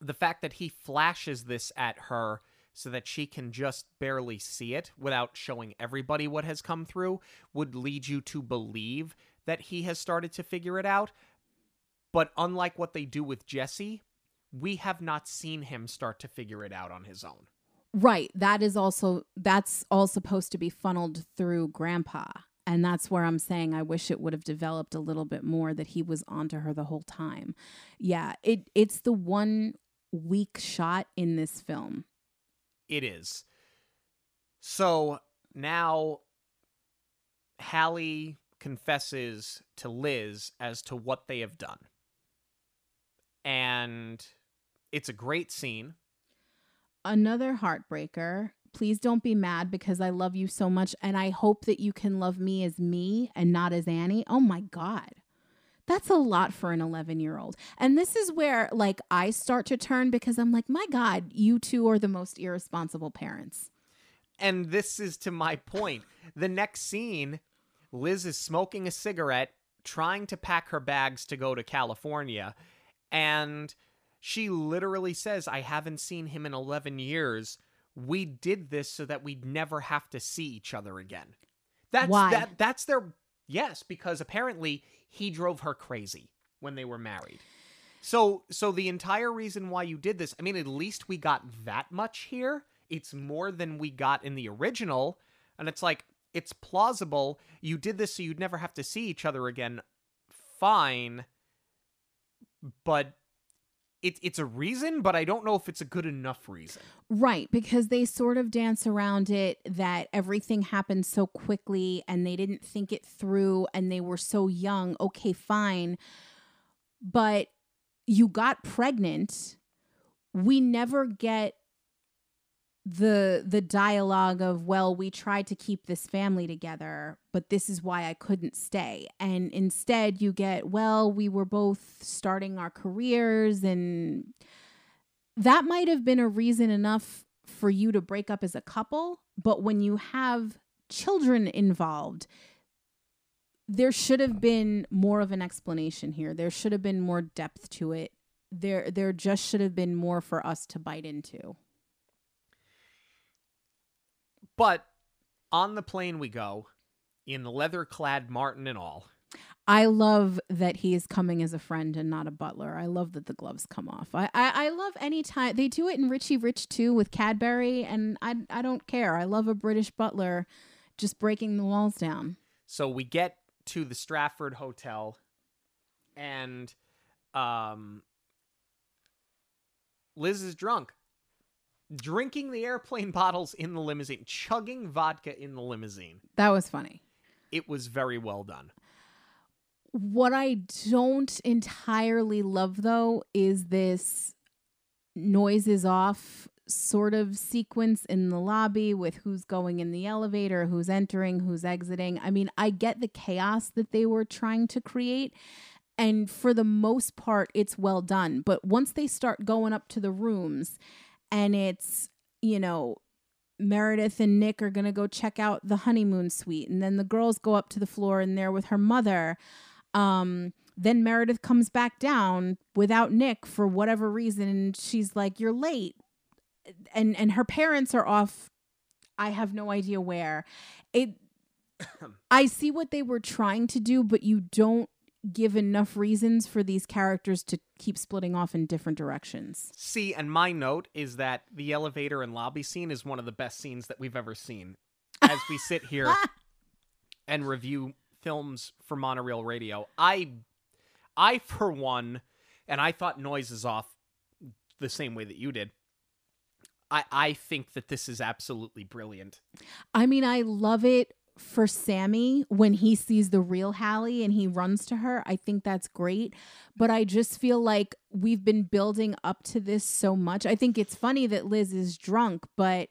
the fact that he flashes this at her so that she can just barely see it without showing everybody what has come through would lead you to believe that he has started to figure it out. But unlike what they do with Jesse, we have not seen him start to figure it out on his own. Right. That is also that's all supposed to be funneled through grandpa. And that's where I'm saying I wish it would have developed a little bit more that he was onto her the whole time. Yeah, it it's the one weak shot in this film. It is. So now Hallie confesses to Liz as to what they have done. And it's a great scene. Another heartbreaker. Please don't be mad because I love you so much and I hope that you can love me as me and not as Annie. Oh my God. That's a lot for an 11 year old. And this is where, like, I start to turn because I'm like, my God, you two are the most irresponsible parents. And this is to my point. The next scene, Liz is smoking a cigarette, trying to pack her bags to go to California. And she literally says, I haven't seen him in 11 years. We did this so that we'd never have to see each other again. That's Why? that that's their yes, because apparently he drove her crazy when they were married. So so the entire reason why you did this, I mean at least we got that much here. It's more than we got in the original, and it's like it's plausible. You did this so you'd never have to see each other again. Fine. But it, it's a reason, but I don't know if it's a good enough reason. Right, because they sort of dance around it that everything happened so quickly and they didn't think it through and they were so young. Okay, fine. But you got pregnant. We never get the the dialogue of well we tried to keep this family together but this is why I couldn't stay. And instead you get well we were both starting our careers and that might have been a reason enough for you to break up as a couple but when you have children involved there should have been more of an explanation here. There should have been more depth to it. There there just should have been more for us to bite into But on the plane we go, in leather clad Martin and all. I love that he is coming as a friend and not a butler. I love that the gloves come off. I, I, I love any time they do it in Richie Rich too with Cadbury, and I I don't care. I love a British butler just breaking the walls down. So we get to the Stratford Hotel, and um, Liz is drunk, drinking the airplane bottles in the limousine, chugging vodka in the limousine. That was funny. It was very well done. What I don't entirely love though is this noises off sort of sequence in the lobby with who's going in the elevator, who's entering, who's exiting. I mean, I get the chaos that they were trying to create. And for the most part, it's well done. But once they start going up to the rooms and it's, you know, Meredith and Nick are going to go check out the honeymoon suite. And then the girls go up to the floor and they're with her mother. Um, then Meredith comes back down without Nick for whatever reason. And she's like, You're late. And and her parents are off. I have no idea where. It I see what they were trying to do, but you don't give enough reasons for these characters to keep splitting off in different directions. See, and my note is that the elevator and lobby scene is one of the best scenes that we've ever seen. As we sit here and review films for Monoreel Radio, I, I for one, and I thought Noises Off the same way that you did. I, I think that this is absolutely brilliant. I mean, I love it for Sammy when he sees the real Hallie and he runs to her. I think that's great. But I just feel like we've been building up to this so much. I think it's funny that Liz is drunk, but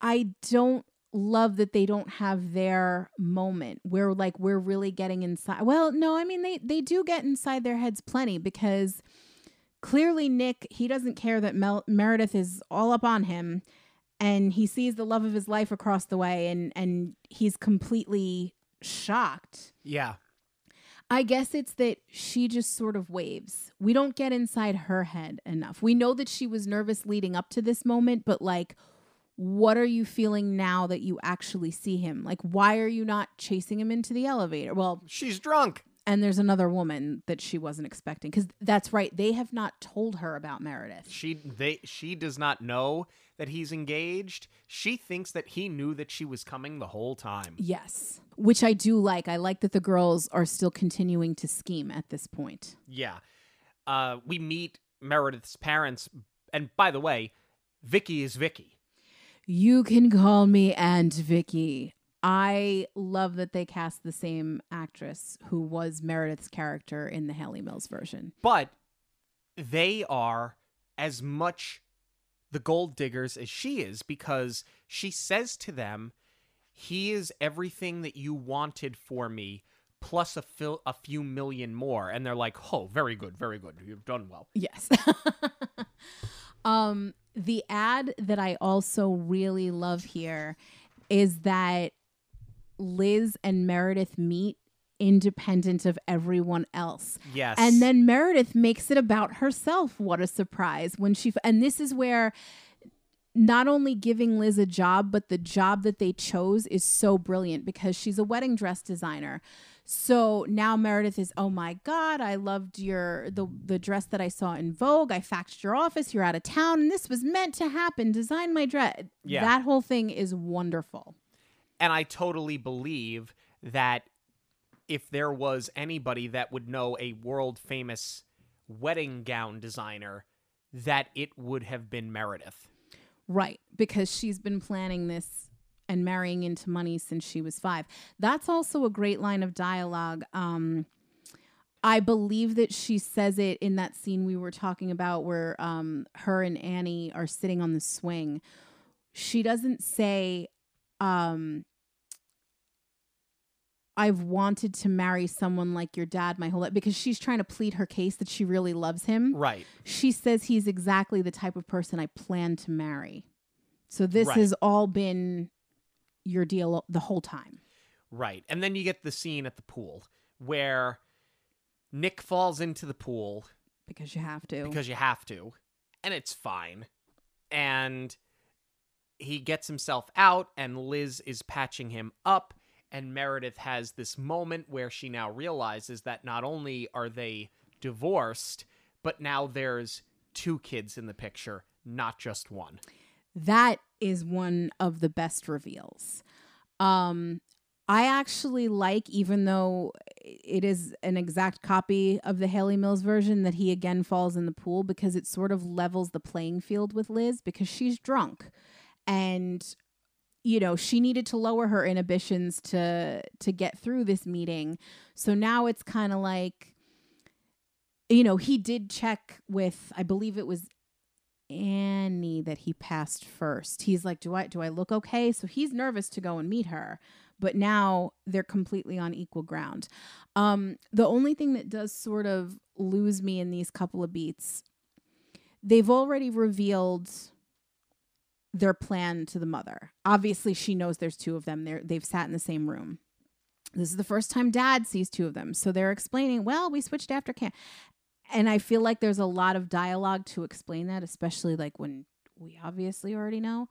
I don't love that they don't have their moment where like we're really getting inside. Well, no, I mean they they do get inside their heads plenty because clearly Nick, he doesn't care that Mel- Meredith is all up on him and he sees the love of his life across the way and and he's completely shocked. Yeah. I guess it's that she just sort of waves. We don't get inside her head enough. We know that she was nervous leading up to this moment, but like what are you feeling now that you actually see him? Like why are you not chasing him into the elevator? Well, She's drunk. And there's another woman that she wasn't expecting cuz that's right, they have not told her about Meredith. She they she does not know that he's engaged. She thinks that he knew that she was coming the whole time. Yes. Which I do like. I like that the girls are still continuing to scheme at this point. Yeah. Uh, we meet Meredith's parents, and by the way, Vicky is Vicky. You can call me Aunt Vicky. I love that they cast the same actress who was Meredith's character in the Hayley Mills version. But they are as much the gold diggers as she is because she says to them, He is everything that you wanted for me, plus a, fil- a few million more. And they're like, Oh, very good, very good. You've done well. Yes. um, the ad that I also really love here is that Liz and Meredith meet independent of everyone else. Yes. And then Meredith makes it about herself. What a surprise when she and this is where not only giving Liz a job, but the job that they chose is so brilliant because she's a wedding dress designer. So now Meredith is, oh my God, I loved your the the dress that I saw in Vogue. I faxed your office, you're out of town, and this was meant to happen. Design my dress. Yeah. That whole thing is wonderful. And I totally believe that if there was anybody that would know a world famous wedding gown designer, that it would have been Meredith. Right, because she's been planning this and marrying into money since she was five. That's also a great line of dialogue. Um, I believe that she says it in that scene we were talking about where um, her and Annie are sitting on the swing. She doesn't say, um, I've wanted to marry someone like your dad my whole life because she's trying to plead her case that she really loves him Right. she says he's exactly the type of person I plan to marry. So this Right. has all been your deal the whole time. Right. And then you get the scene at the pool where Nick falls into the pool Because you have to. because you have to, and it's fine. And he gets himself out, and Liz is patching him up. And Meredith has this moment where she now realizes that not only are they divorced, but now there's two kids in the picture, not just one. that is one of the best reveals. Um I actually like, even though it is an exact copy of the Hayley Mills version, that he again falls in the pool because it sort of levels the playing field with Liz because she's drunk. And you know she needed to lower her inhibitions to to get through this meeting. So now it's kind of like you know he did check with i believe it was annie that he passed first. He's like do i do i look okay? So he's nervous to go and meet her but now they're completely on equal ground. Um the only thing that does sort of lose me in these couple of beats they've already revealed their plan to the mother. Obviously, she knows there's two of them. They're, they've sat in the same room. This is the first time dad sees two of them. So they're explaining, well, we switched after camp. And I feel like there's a lot of dialogue to explain that, especially like when we obviously already know.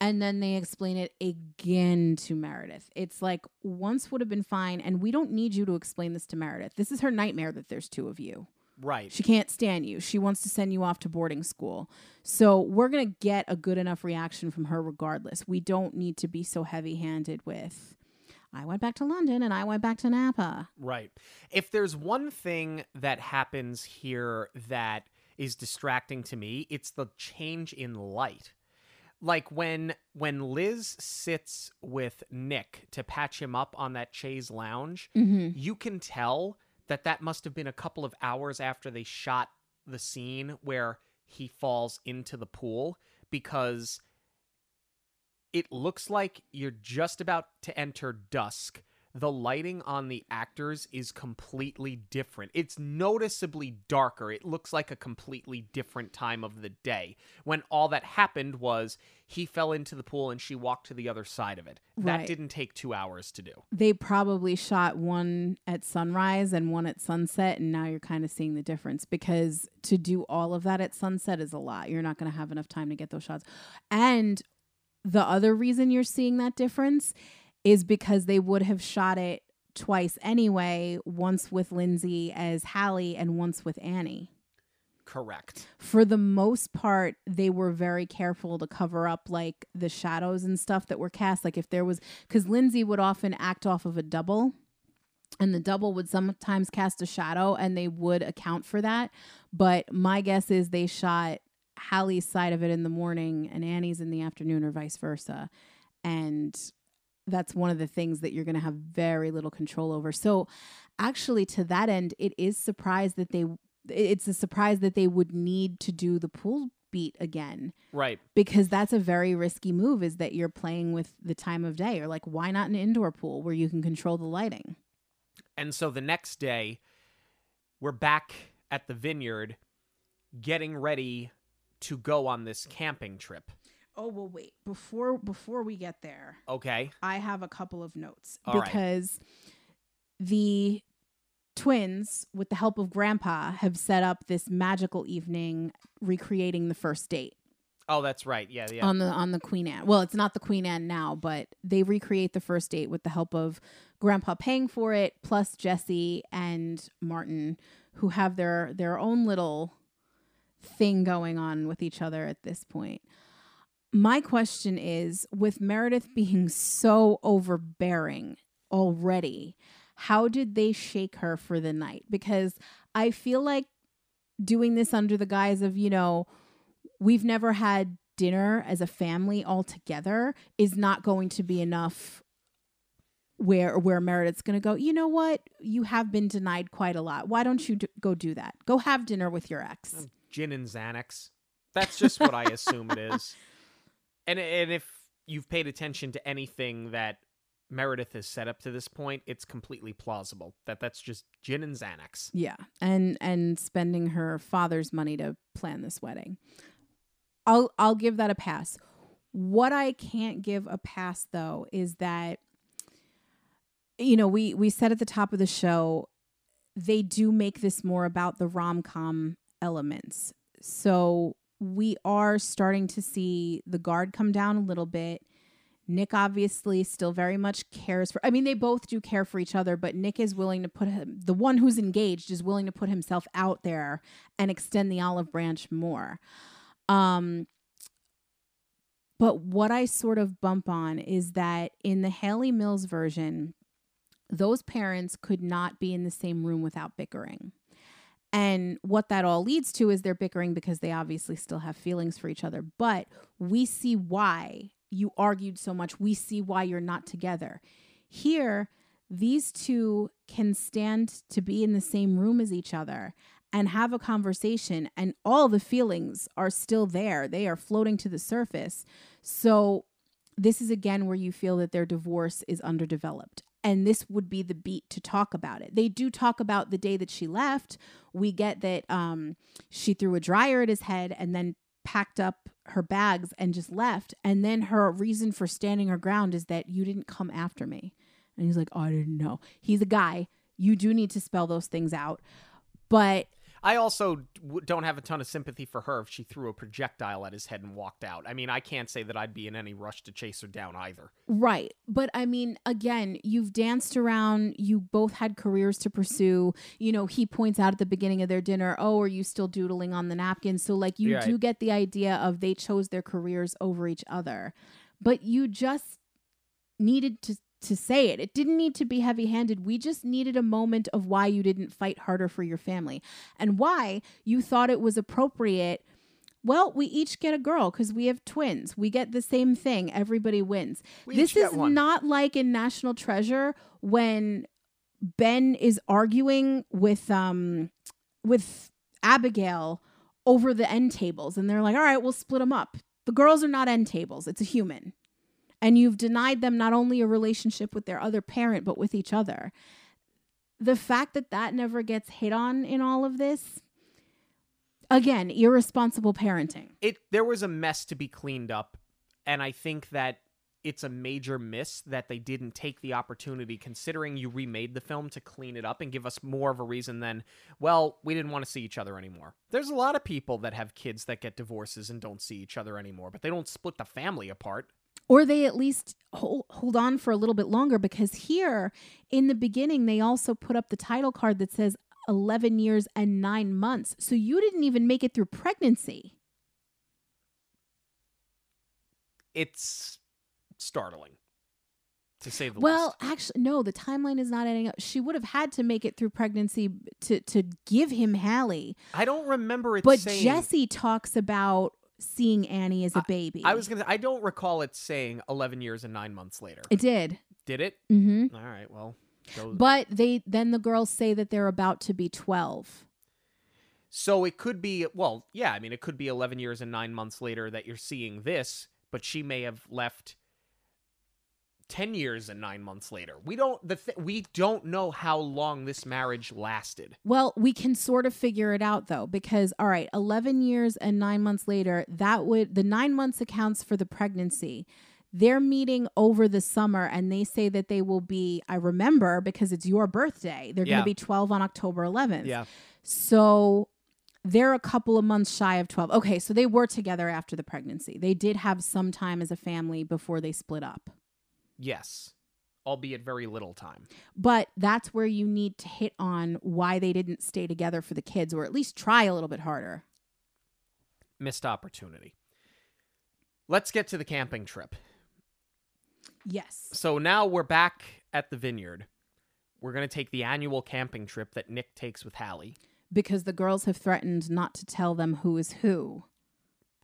And then they explain it again to Meredith. It's like once would have been fine. And we don't need you to explain this to Meredith. This is her nightmare that there's two of you. Right. She can't stand you. She wants to send you off to boarding school. So we're going to get a good enough reaction from her regardless. We don't need to be so heavy handed with, I went back to London and I went back to Napa. Right. If there's one thing that happens here that is distracting to me, it's the change in light. Like when when Liz sits with Nick to patch him up on that chaise lounge, Mm-hmm. you can tell that that must have been a couple of hours after they shot the scene where he falls into the pool because it looks like you're just about to enter dusk. The lighting on the actors is completely different. It's noticeably darker. It looks like a completely different time of the day. When all that happened was he fell into the pool and she walked to the other side of it. That didn't take two hours to do. They probably shot one at sunrise and one at sunset. And now you're kind of seeing the difference because to do all of that at sunset is a lot. You're not going to have enough time to get those shots. And the other reason you're seeing that difference is because they would have shot it twice anyway, once with Lindsay as Hallie and once with Annie. Correct. For the most part, they were very careful to cover up like the shadows and stuff that were cast. Like if there was, because Lindsay would often act off of a double, and the double would sometimes cast a shadow, and they would account for that. But my guess is they shot Hallie's side of it in the morning and Annie's in the afternoon, or vice versa. And that's one of the things that you're going to have very little control over. So, actually, to that end, it is surprised that they. It's a surprise that they would need to do the pool beat again Right. because that's a very risky move. Is that you're playing with the time of day, or like why not an indoor pool where you can control the lighting? And so the next day, we're back at the vineyard getting ready to go on this camping trip. Oh well, wait before before we get there. Okay. I have a couple of notes All right. because the twins, with the help of Grandpa, have set up this magical evening recreating the first date Oh, that's right. Yeah, yeah. on the on the Queen Anne. Well, it's not the Queen Anne now, but they recreate the first date with the help of Grandpa paying for it, plus Jesse and Martin, who have their their own little thing going on with each other at this point. My question is with Meredith being so overbearing already, how did they shake her for the night? Because I feel like doing this under the guise of, you know, we've never had dinner as a family all together is not going to be enough where where Meredith's going to go, you know what? You have been denied quite a lot. Why don't you d- go do that? Go have dinner with your ex. Gin and Xanax. That's just what I assume it is. And and if you've paid attention to anything that Meredith has set up to this point, it's completely plausible that that's just gin and Xanax. Yeah, and and spending her father's money to plan this wedding. I'll I'll give that a pass. What I can't give a pass though is that you know, we we said at the top of the show they do make this more about the rom-com elements. So we are starting to see the guard come down a little bit. Nick obviously still very much cares for I mean they both do care for each other but Nick is willing to put him the one who's engaged is willing to put himself out there and extend the olive branch more. Um but what I sort of bump on is that in the Hayley Mills version those parents could not be in the same room without bickering. And what that all leads to is they're bickering because they obviously still have feelings for each other. But we see why you argued so much. We see why you're not together. Here, these two can stand to be in the same room as each other and have a conversation, and all the feelings are still there. They are floating to the surface. So, this is again where you feel that their divorce is underdeveloped. And this would be the beat to talk about it. They do talk about the day that she left. We get that um, she threw a dryer at his head and then packed up her bags and just left. And then her reason for standing her ground is that you didn't come after me. And he's like, oh, I didn't know. He's a guy. You do need to spell those things out. But I also don't have a ton of sympathy for her if she threw a projectile at his head and walked out. I mean, I can't say that I'd be in any rush to chase her down either. Right. But I mean, again, you've danced around, you both had careers to pursue. You know, he points out at the beginning of their dinner, oh, are you still doodling on the napkin? So, like, you do get the idea of they chose their careers over each other. But you just needed to. To say it, it didn't need to be heavy handed. We just needed a moment of why you didn't fight harder for your family and why you thought it was appropriate well, we each get a girl because we have twins. We get the same thing. Everybody wins. We this is not like in National Treasure when Ben is arguing with um with Abigail over the end tables, and they're like, "All right, we'll split them up." The girls are not end tables; it's a human, and you've denied them not only a relationship with their other parent but with each other. The fact that that never gets hit on in all of this, again, irresponsible parenting. It there was a mess to be cleaned up, and I think that it's a major miss that they didn't take the opportunity considering you remade the film to clean it up and give us more of a reason than well we didn't want to see each other anymore there's a lot of people that have kids that get divorces and don't see each other anymore but they don't split the family apart or they at least hold, hold on for a little bit longer because here in the beginning they also put up the title card that says 11 years and 9 months so you didn't even make it through pregnancy it's startling to say the Well, least. actually, no. The timeline is not adding up. She would have had to make it through pregnancy to to give him Hallie. I don't remember it But saying. Jesse talks about seeing Annie as a baby. I was gonna. I don't recall it saying eleven years and nine months later. It did. Did it? Mm-hmm. All right. Well, those- But they then the girls say that they're about to be twelve. so it could be. Well, yeah. I mean, it could be eleven years and nine months later that you're seeing this, but she may have left. 10 years and 9 months later. We don't the th- we don't know how long this marriage lasted. Well, we can sort of figure it out though, because all right, 11 years and nine months later, that would the nine months accounts for the pregnancy. They're meeting over the summer and they say that they will be, I remember because it's your birthday, they're Yeah. going to be 12 on October 11th. Yeah. So they're a couple of months shy of 12. Okay, so they were together after the pregnancy. They did have some time as a family before they split up. Yes. Albeit very little time. But that's where you need to hit on why they didn't stay together for the kids or at least try a little bit harder. Missed opportunity. Let's get to the camping trip. Yes. So now we're back at the vineyard. We're going to take the annual camping trip that Nick takes with Hallie. Because the girls have threatened not to tell them who is who.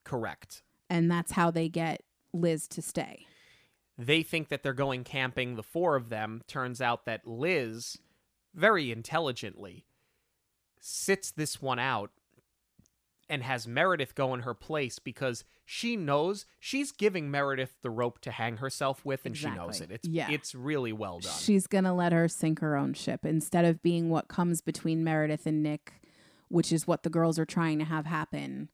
Correct. And that's how they get Liz to stay. They think that they're going camping, the four of them. Turns out that Liz, very intelligently, sits this one out and has Meredith go in her place because she knows she's giving Meredith the rope to hang herself with and she knows it. It's Yeah. it's really well done. She's going to let her sink her own ship instead of being what comes between Meredith and Nick, which is what the girls are trying to have happen.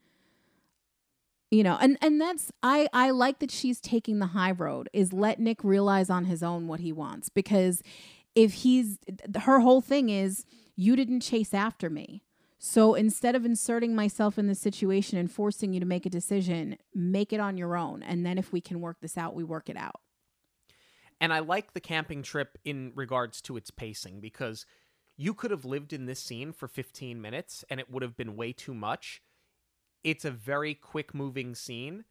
You know, and and that's I I like that she's taking the high road is let Nick realize on his own what he wants because if he's her whole thing is you didn't chase after me. So instead of inserting myself in the situation and forcing you to make a decision, make it on your own and then if we can work this out, we work it out. And I like the camping trip in regards to its pacing because you could have lived in this scene for 15 minutes and it would have been way too much. It's a very quick moving scene.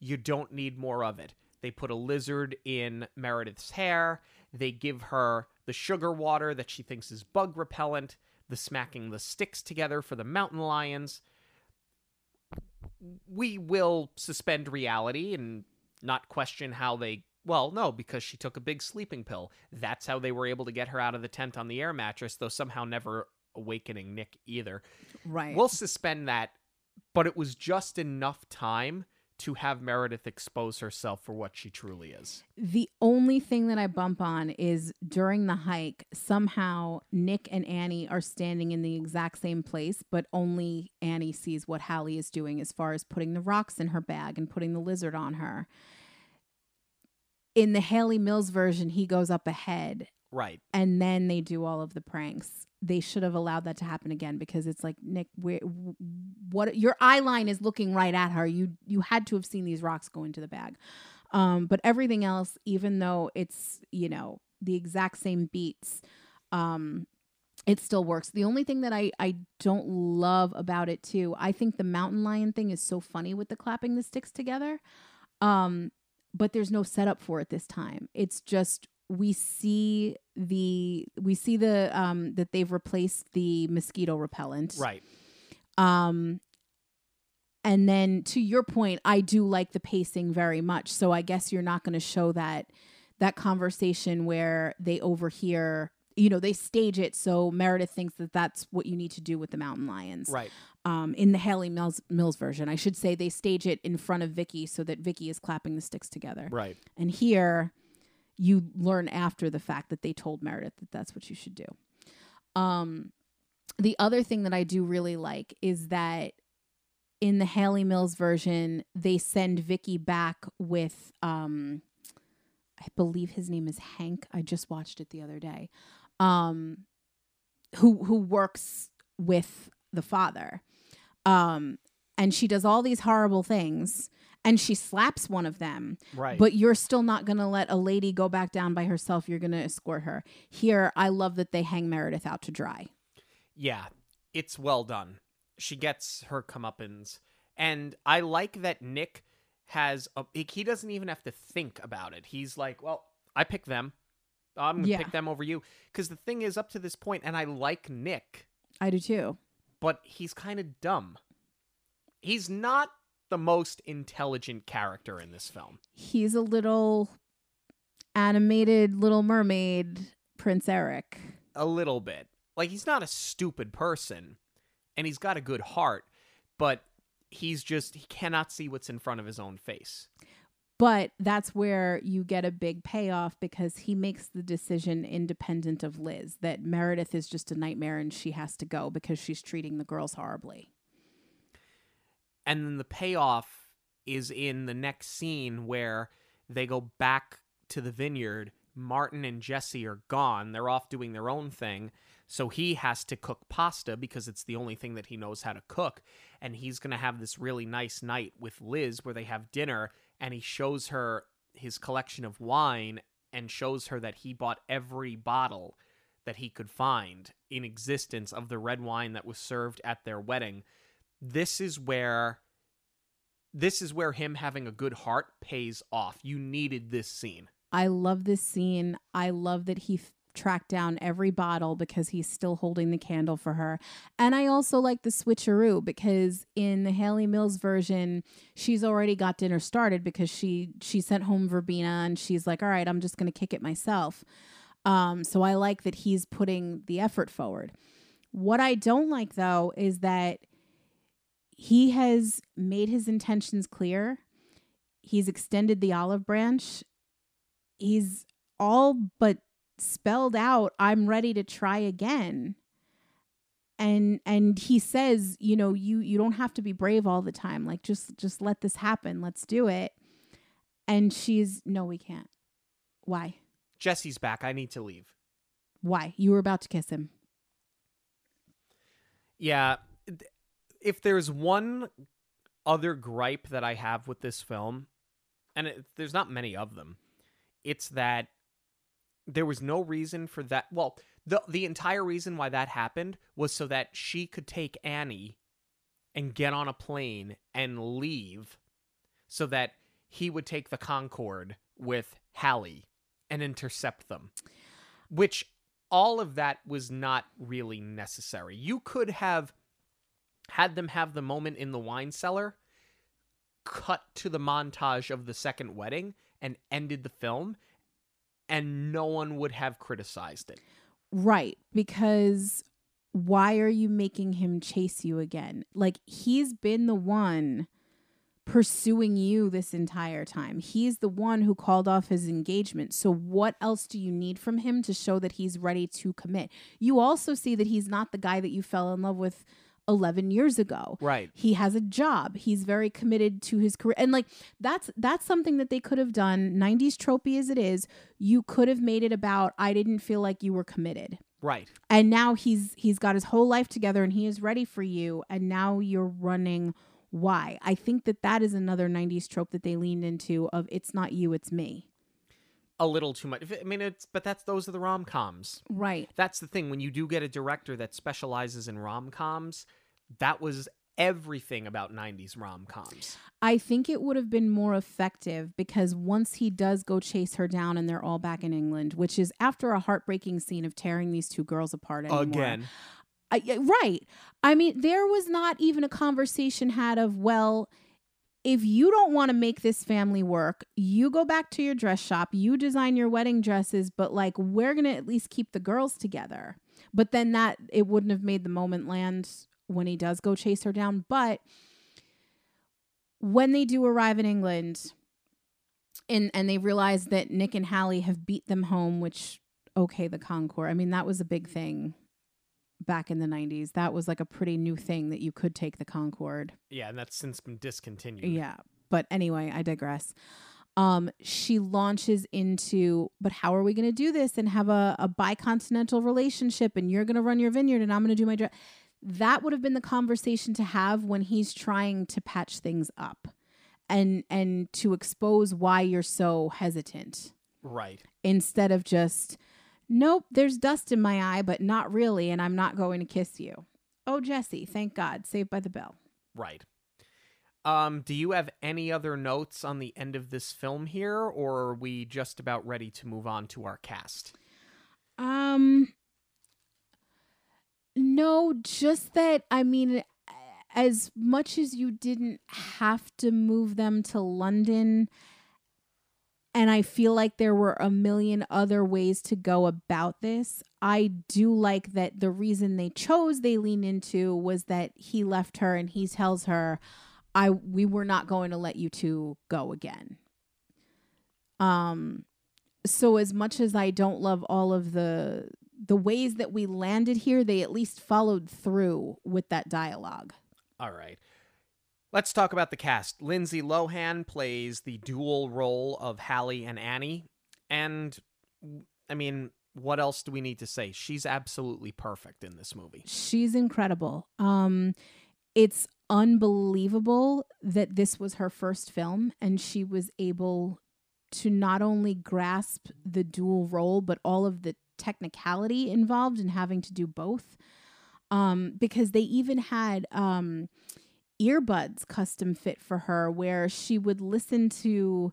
You don't need more of it. They put a lizard in Meredith's hair. They give her the sugar water that she thinks is bug repellent, the smacking the sticks together for the mountain lions. We will suspend reality and not question how they well, no, because she took a big sleeping pill. That's how they were able to get her out of the tent on the air mattress, though somehow never awakening Nick either. Right. We'll suspend that, but it was just enough time to have Meredith expose herself for what she truly is. The only thing that I bump on is during the hike, somehow Nick and Annie are standing in the exact same place, but only Annie sees what Hallie is doing as far as putting the rocks in her bag and putting the lizard on her. In the Hayley Mills version, he goes up ahead Right. and then they do all of the pranks. They should have allowed that to happen again because it's like Nick, where, what your eye line is looking right at her. You you had to have seen these rocks go into the bag. Um, but everything else, even though it's you know the exact same beats, um, it still works. The only thing that I I don't love about it too, I think the mountain lion thing is so funny with the clapping the sticks together. Um, but there's no setup for it this time. It's just we see the we see the um that they've replaced the mosquito repellent. Right. Um and then to your point, I do like the pacing very much. So I guess you're not going to show that that conversation where they overhear, you know, they stage it so Meredith thinks that that's what you need to do with the mountain lions. Right. Um, in the Hayley Mills Mills version, I should say they stage it in front of Vicky so that Vicky is clapping the sticks together. Right. And here, you learn after the fact that they told Meredith that that's what you should do. Um, the other thing that I do really like is that in the Hayley Mills version, they send Vicky back with, um, I believe his name is Hank. I just watched it the other day. Um, who who works with the father, um, and she does all these horrible things, and she slaps one of them Right. but you're still not going to let a lady go back down by herself. You're going to escort her. Here, I love that they hang Meredith out to dry. Yeah, it's well done. She gets her comeuppance, and I like that Nick has a, he doesn't even have to think about it. He's like, "Well, I pick them. I'm gonna Yeah. pick them over you. Because the thing is, up to this point, and I like Nick, I do too. but he's kind of dumb. He's not the most intelligent character in this film. He's a little animated Little Mermaid Prince Eric. A little bit. Like he's not a stupid person, and he's got a good heart, but he's just he cannot see what's in front of his own face. But that's where you get a big payoff because he makes the decision independent of Liz that Meredith is just a nightmare and she has to go because she's treating the girls horribly. And then the payoff is in the next scene where they go back to the vineyard. Martin and Jesse are gone. They're off doing their own thing. So he has to cook pasta because it's the only thing that he knows how to cook. And he's going to have this really nice night with Liz where they have dinner and he shows her his collection of wine and shows her that he bought every bottle that he could find in existence of the red wine that was served at their wedding this is where this is where him having a good heart pays off. You needed this scene. I love this scene. I love that he f- tracked down every bottle because he's still holding the candle for her. And I also like the switcheroo because in the Hayley Mills version, she's already got dinner started because she she sent home Verbena and she's like, "All right, I'm just going to kick it myself." Um, so I like that he's putting the effort forward. What I don't like though is that he has made his intentions clear. He's extended the olive branch. He's all but spelled out, I'm ready to try again. And and he says, you know, you you don't have to be brave all the time. Like just just let this happen. Let's do it. And she's no, we can't. Why? Jesse's back. I need to leave. Why? You were about to kiss him. Yeah. If there's one other gripe that I have with this film, and it, there's not many of them, it's that there was no reason for that. Well, the the entire reason why that happened was so that she could take Annie and get on a plane and leave so that he would take the Concorde with Hallie and intercept them. Which all of that was not really necessary. You could have had them have the moment in the wine cellar, cut to the montage of the second wedding, and ended the film, and no one would have criticized it. Right, because why are you making him chase you again? Like he's been the one pursuing you this entire time. He's the one who called off his engagement. So what else do you need from him to show that he's ready to commit? You also see that he's not the guy that you fell in love with 11 years ago. Right. He has a job. He's very committed to his career. And like that's that's something that they could have done 90s tropey as it is. You could have made it about I didn't feel like you were committed Right. and now he's he's got his whole life together and he is ready for you and now you're running why i think that that is another 90s trope that they leaned into of it's not you it's me A little too much. I mean, it's but that's those are the rom coms. right That's the thing. When you do get a director that specializes in rom coms, that was everything about 90s rom coms. i think it would have been more effective because once he does go chase her down and they're all back in england which is after a heartbreaking scene of tearing these two girls apart anymore. Again. I, right. I mean, there was not even a conversation had of, well, if you don't want to make this family work, you go back to your dress shop, you design your wedding dresses, but like, we're going to at least keep the girls together. But then that, it wouldn't have made the moment land when he does go chase her down. But when they do arrive in England, and and they realize that Nick and Hallie have beat them home, which okay, the Concorde. I mean, that was a big thing back in the 90s. That was like a pretty new thing that you could take the Concorde. Yeah, and that's since been discontinued. Yeah. But anyway, I digress. Um, she launches into, but how are we going to do this and have a, a bicontinental relationship and you're going to run your vineyard and I'm going to do my dress? That would have been the conversation to have when he's trying to patch things up and and to expose why you're so hesitant Right. instead of just nope there's dust in my eye but not really and i'm not going to kiss you oh jesse thank god saved by the bell Right. Um, do you have any other notes on the end of this film here, or are we just about ready to move on to our cast? Um no, just that I mean as much as you didn't have to move them to London and I feel like there were a million other ways to go about this. I do like that the reason they chose they lean into was that he left her and he tells her I we were not going to let you two go again. Um so as much as I don't love all of the the ways that we landed here, they at least followed through with that dialogue. All right. Let's talk about the cast. Lindsay Lohan plays the dual role of Hallie and Annie. And I mean, what else do we need to say? She's absolutely perfect in this movie. She's incredible. Um it's unbelievable that this was her first film and she was able to not only grasp the dual role but all of the technicality involved in having to do both um because they even had um earbuds custom fit for her where she would listen to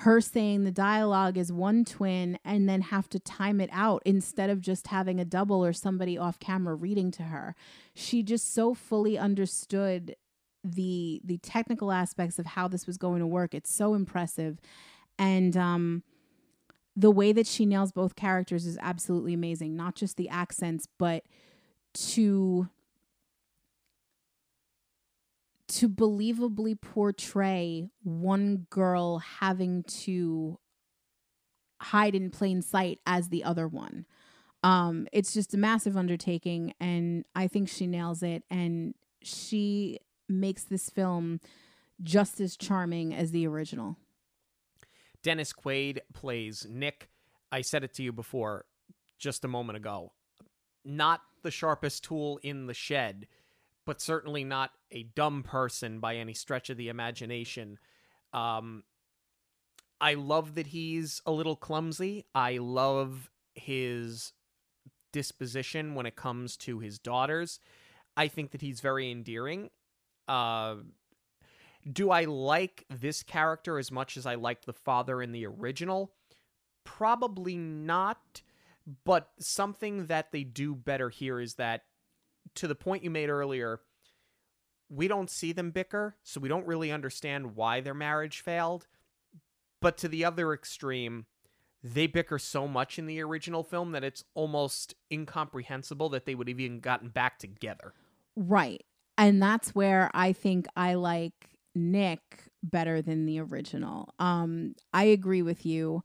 her saying the dialogue is one twin and then have to time it out instead of just having a double or somebody off camera reading to her. She just so fully understood the the technical aspects of how this was going to work. It's so impressive. And um the way that she nails both characters is absolutely amazing. Not just the accents, but to to believably portray one girl having to hide in plain sight as the other one. Um, it's just a massive undertaking, and I think she nails it. And she makes this film just as charming as the original. Dennis Quaid plays Nick. I said it to you before, just a moment ago. Not the sharpest tool in the shed, but certainly not a dumb person by any stretch of the imagination. Um, I love that he's a little clumsy. I love his disposition when it comes to his daughters. I think that he's very endearing. Uh, do I like this character as much as I liked the father in the original? Probably not. But something that they do better here is that to the point you made earlier, we don't see them bicker, so we don't really understand why their marriage failed. But to the other extreme, they bicker so much in the original film that it's almost incomprehensible that they would have even gotten back together. Right. And that's where I think I like Nick better than the original. Um I agree with you.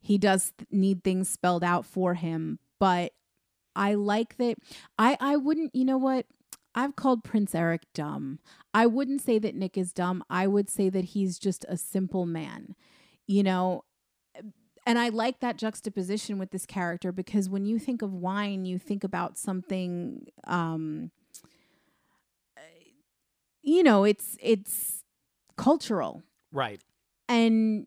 He does need things spelled out for him, but I like that I I wouldn't, you know what? I've called Prince Eric dumb. I wouldn't say that Nick is dumb. I would say that he's just a simple man. You know, and I like that juxtaposition with this character because when you think of wine, you think about something um you know, it's it's cultural. Right. And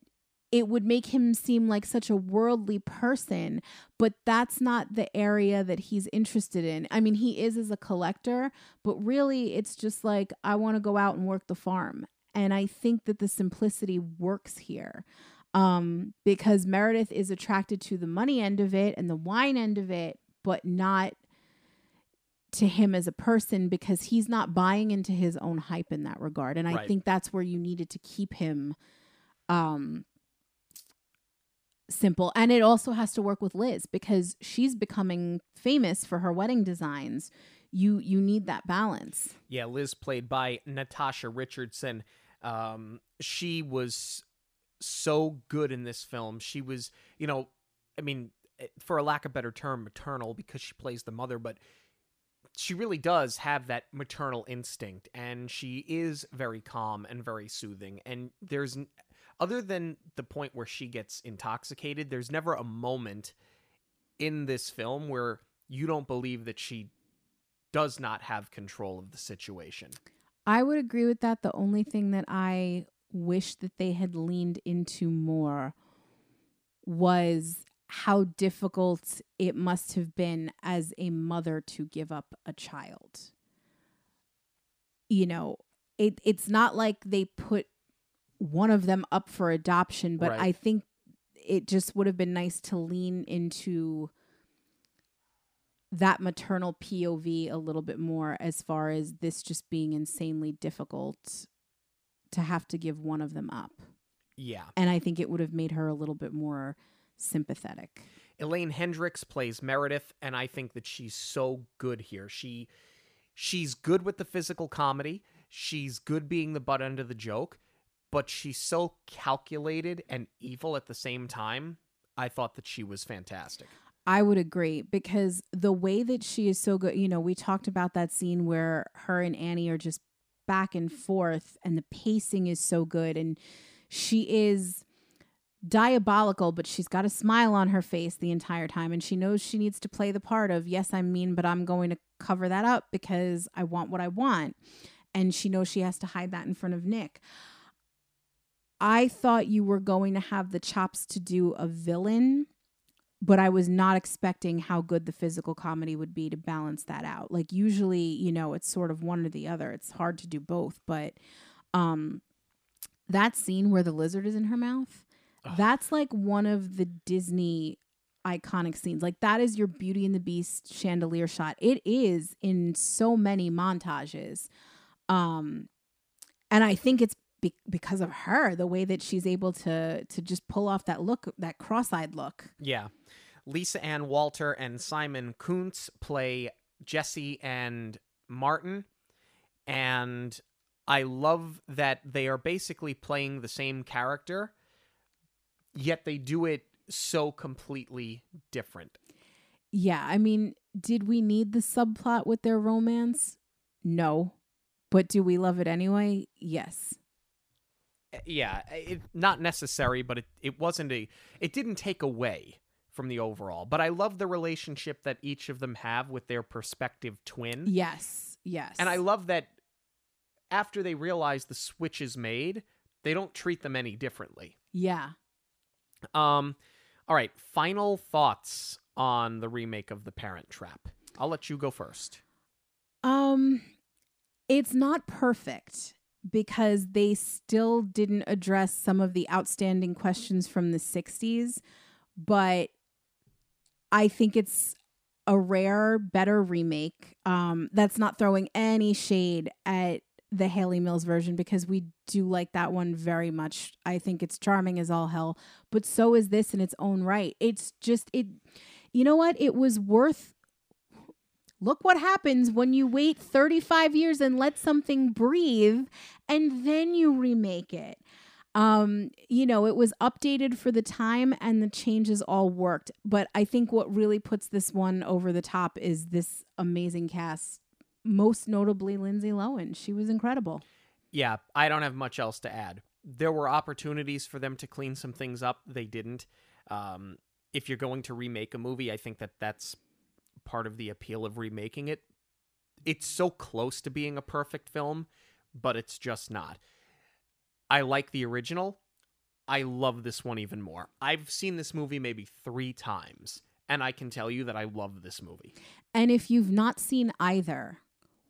it would make him seem like such a worldly person, but that's not the area that he's interested in. I mean, he is as a collector, but really it's just like, I want to go out and work the farm. And I think that the simplicity works here um, because Meredith is attracted to the money end of it and the wine end of it, but not to him as a person because he's not buying into his own hype in that regard. And I Right. think that's where you needed to keep him um simple and it also has to work with Liz because she's becoming famous for her wedding designs. You you need that balance. Yeah, Liz played by Natasha Richardson. Um, she was so good in this film. She was, you know, I mean, eh, for a lack of better term, maternal because she plays the mother, but she really does have that maternal instinct and she is very calm and very soothing and there's other than the point where she gets intoxicated there's never a moment in this film where you don't believe that she does not have control of the situation I would agree with that. The only thing that I wish that they had leaned into more was how difficult it must have been as a mother to give up a child. You know, it it's not like they put one of them up for adoption, but Right. I think it just would have been nice to lean into that maternal POV a little bit more as far as this just being insanely difficult to have to give one of them up. Yeah. And I think it would have made her a little bit more sympathetic. Elaine Hendrix plays Meredith, and I think that she's so good here. She she's good with the physical comedy. She's good being the butt end of the joke, but she's so calculated and evil at the same time. I thought that she was fantastic. I would agree because the way that she is so good, you know, we talked about that scene where her and Annie are just back and forth and the pacing is so good and she is diabolical but she's got a smile on her face the entire time and she knows she needs to play the part of yes I'm mean but I'm going to cover that up because I want what I want and she knows she has to hide that in front of Nick. I thought you were going to have the chops to do a villain but I was not expecting how good the physical comedy would be to balance that out. Like usually, you know, it's sort of one or the other. It's hard to do both, but um that scene where the lizard is in her mouth, Ugh. that's like one of the Disney iconic scenes. Like that is your Beauty and the Beast chandelier shot. It is in so many montages. Um and I think it's be- because of her, the way that she's able to to just pull off that look, that cross-eyed look. Yeah. Lisa Ann Walter and Simon Kunz play Jesse and Martin. And I love that they are basically playing the same character, yet they do it so completely different. Yeah, I mean, did we need the subplot with their romance? No. But do we love it anyway? Yes. Yeah, it, not necessary, but it, it wasn't a. It didn't take away from the overall. But I love the relationship that each of them have with their prospective twin. Yes. Yes. And I love that after they realize the switch is made, they don't treat them any differently. Yeah. Um, all right, final thoughts on the remake of The Parent Trap. I'll let you go first. Um it's not perfect because they still didn't address some of the outstanding questions from the 60s, but I think it's a rare, better remake. Um, that's not throwing any shade at the Hayley Mills version because we do like that one very much. I think it's charming as all hell, but so is this in its own right. It's just it you know what? It was worth look what happens when you wait 35 years and let something breathe and then you remake it um you know it was updated for the time and the changes all worked but i think what really puts this one over the top is this amazing cast most notably lindsay lohan she was incredible Yeah, I don't have much else to add. There were opportunities for them to clean some things up. They didn't. Um, if you're going to remake a movie, I think that that's part of the appeal of remaking it. It's so close to being a perfect film, but it's just not. I like the original. I love this one even more. I've seen this movie maybe three times, and I can tell you that I love this movie. and if you've not seen either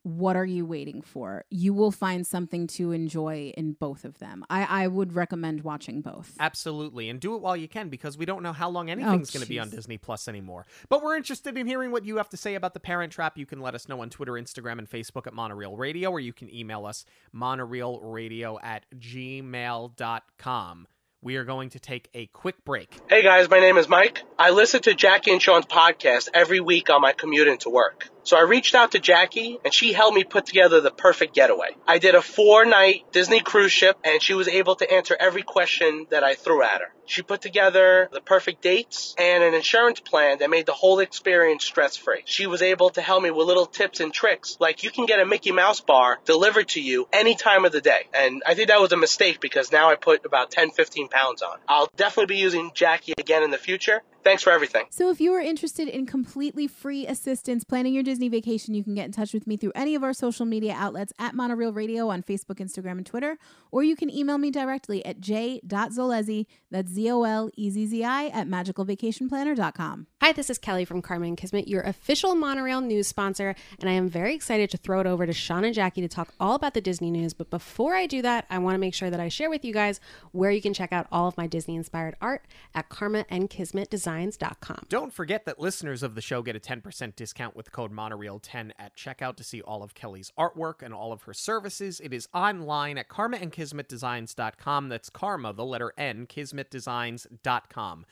what are you waiting for you will find something to enjoy in both of them i i would recommend watching both Absolutely. And do it while you can because we don't know how long oh, anything's going to be on. Disney Plus anymore. But we're interested in hearing what you have to say about The Parent Trap. You can let us know on Twitter, Instagram, and Facebook at Monoreel Radio, or you can email us monoreelradio at gmail.com. We are going to take a quick break. Hey guys, my name is Mike. I listen to Jackie and Sean's podcast every week on my commute into work. So I reached out to Jackie and she helped me put together the perfect getaway. I did a four night Disney cruise ship and she was able to answer every question that I threw at her. She put together the perfect dates and an insurance plan that made the whole experience stress free. She was able to help me with little tips and tricks like you can get a Mickey Mouse bar delivered to you any time of the day. And I think that was a mistake because now I put about 10, 15 pounds on. I'll definitely be using Jackie again in the future. Thanks for everything. So, if you are interested in completely free assistance planning your Disney vacation, you can get in touch with me through any of our social media outlets at Monoreel Radio on Facebook, Instagram, and Twitter, or you can email me directly at j.zolezzi, that's Z O L E Z Z I, at magicalvacationplanner.com. Hi, this is Kelly from Karma and Kismet, your official monoreel news sponsor, and I am very excited to throw it over to Sean and Jackie to talk all about the Disney news. But before I do that, I want to make sure that I share with you guys where you can check out all of my Disney inspired art at karmaandkismetdesign.com. KismetDesigns.com. Don't forget that listeners of the show get a 10% discount with code monorail10 at checkout to see all of Kelly's artwork and all of her services. It is online at karmaandkismetdesigns.com. That's karma, the letter N, kismetdesigns.com.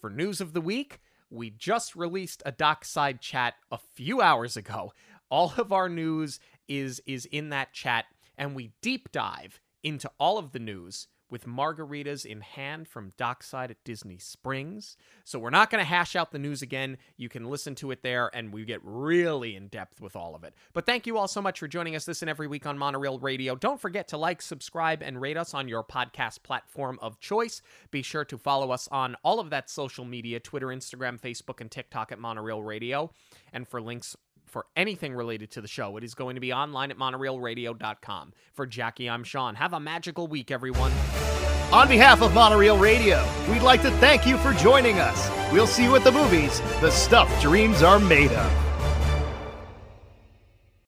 For news of the week, we just released a dockside chat a few hours ago. All of our news is is in that chat and we deep dive into all of the news with margaritas in hand from Dockside at Disney Springs. So we're not going to hash out the news again. You can listen to it there, and we get really in depth with all of it. But thank you all so much for joining us this and every week on Monoreel Radio. Don't forget to like, subscribe, and rate us on your podcast platform of choice. Be sure to follow us on all of that social media Twitter, Instagram, Facebook, and TikTok at Monoreel Radio. And for links for anything related to the show, it is going to be online at monoreelradio.com. For Jackie, I'm Sean. Have a magical week, everyone. On behalf of Monoreel Radio, we'd like to thank you for joining us. We'll see you at the movies, the stuff dreams are made of.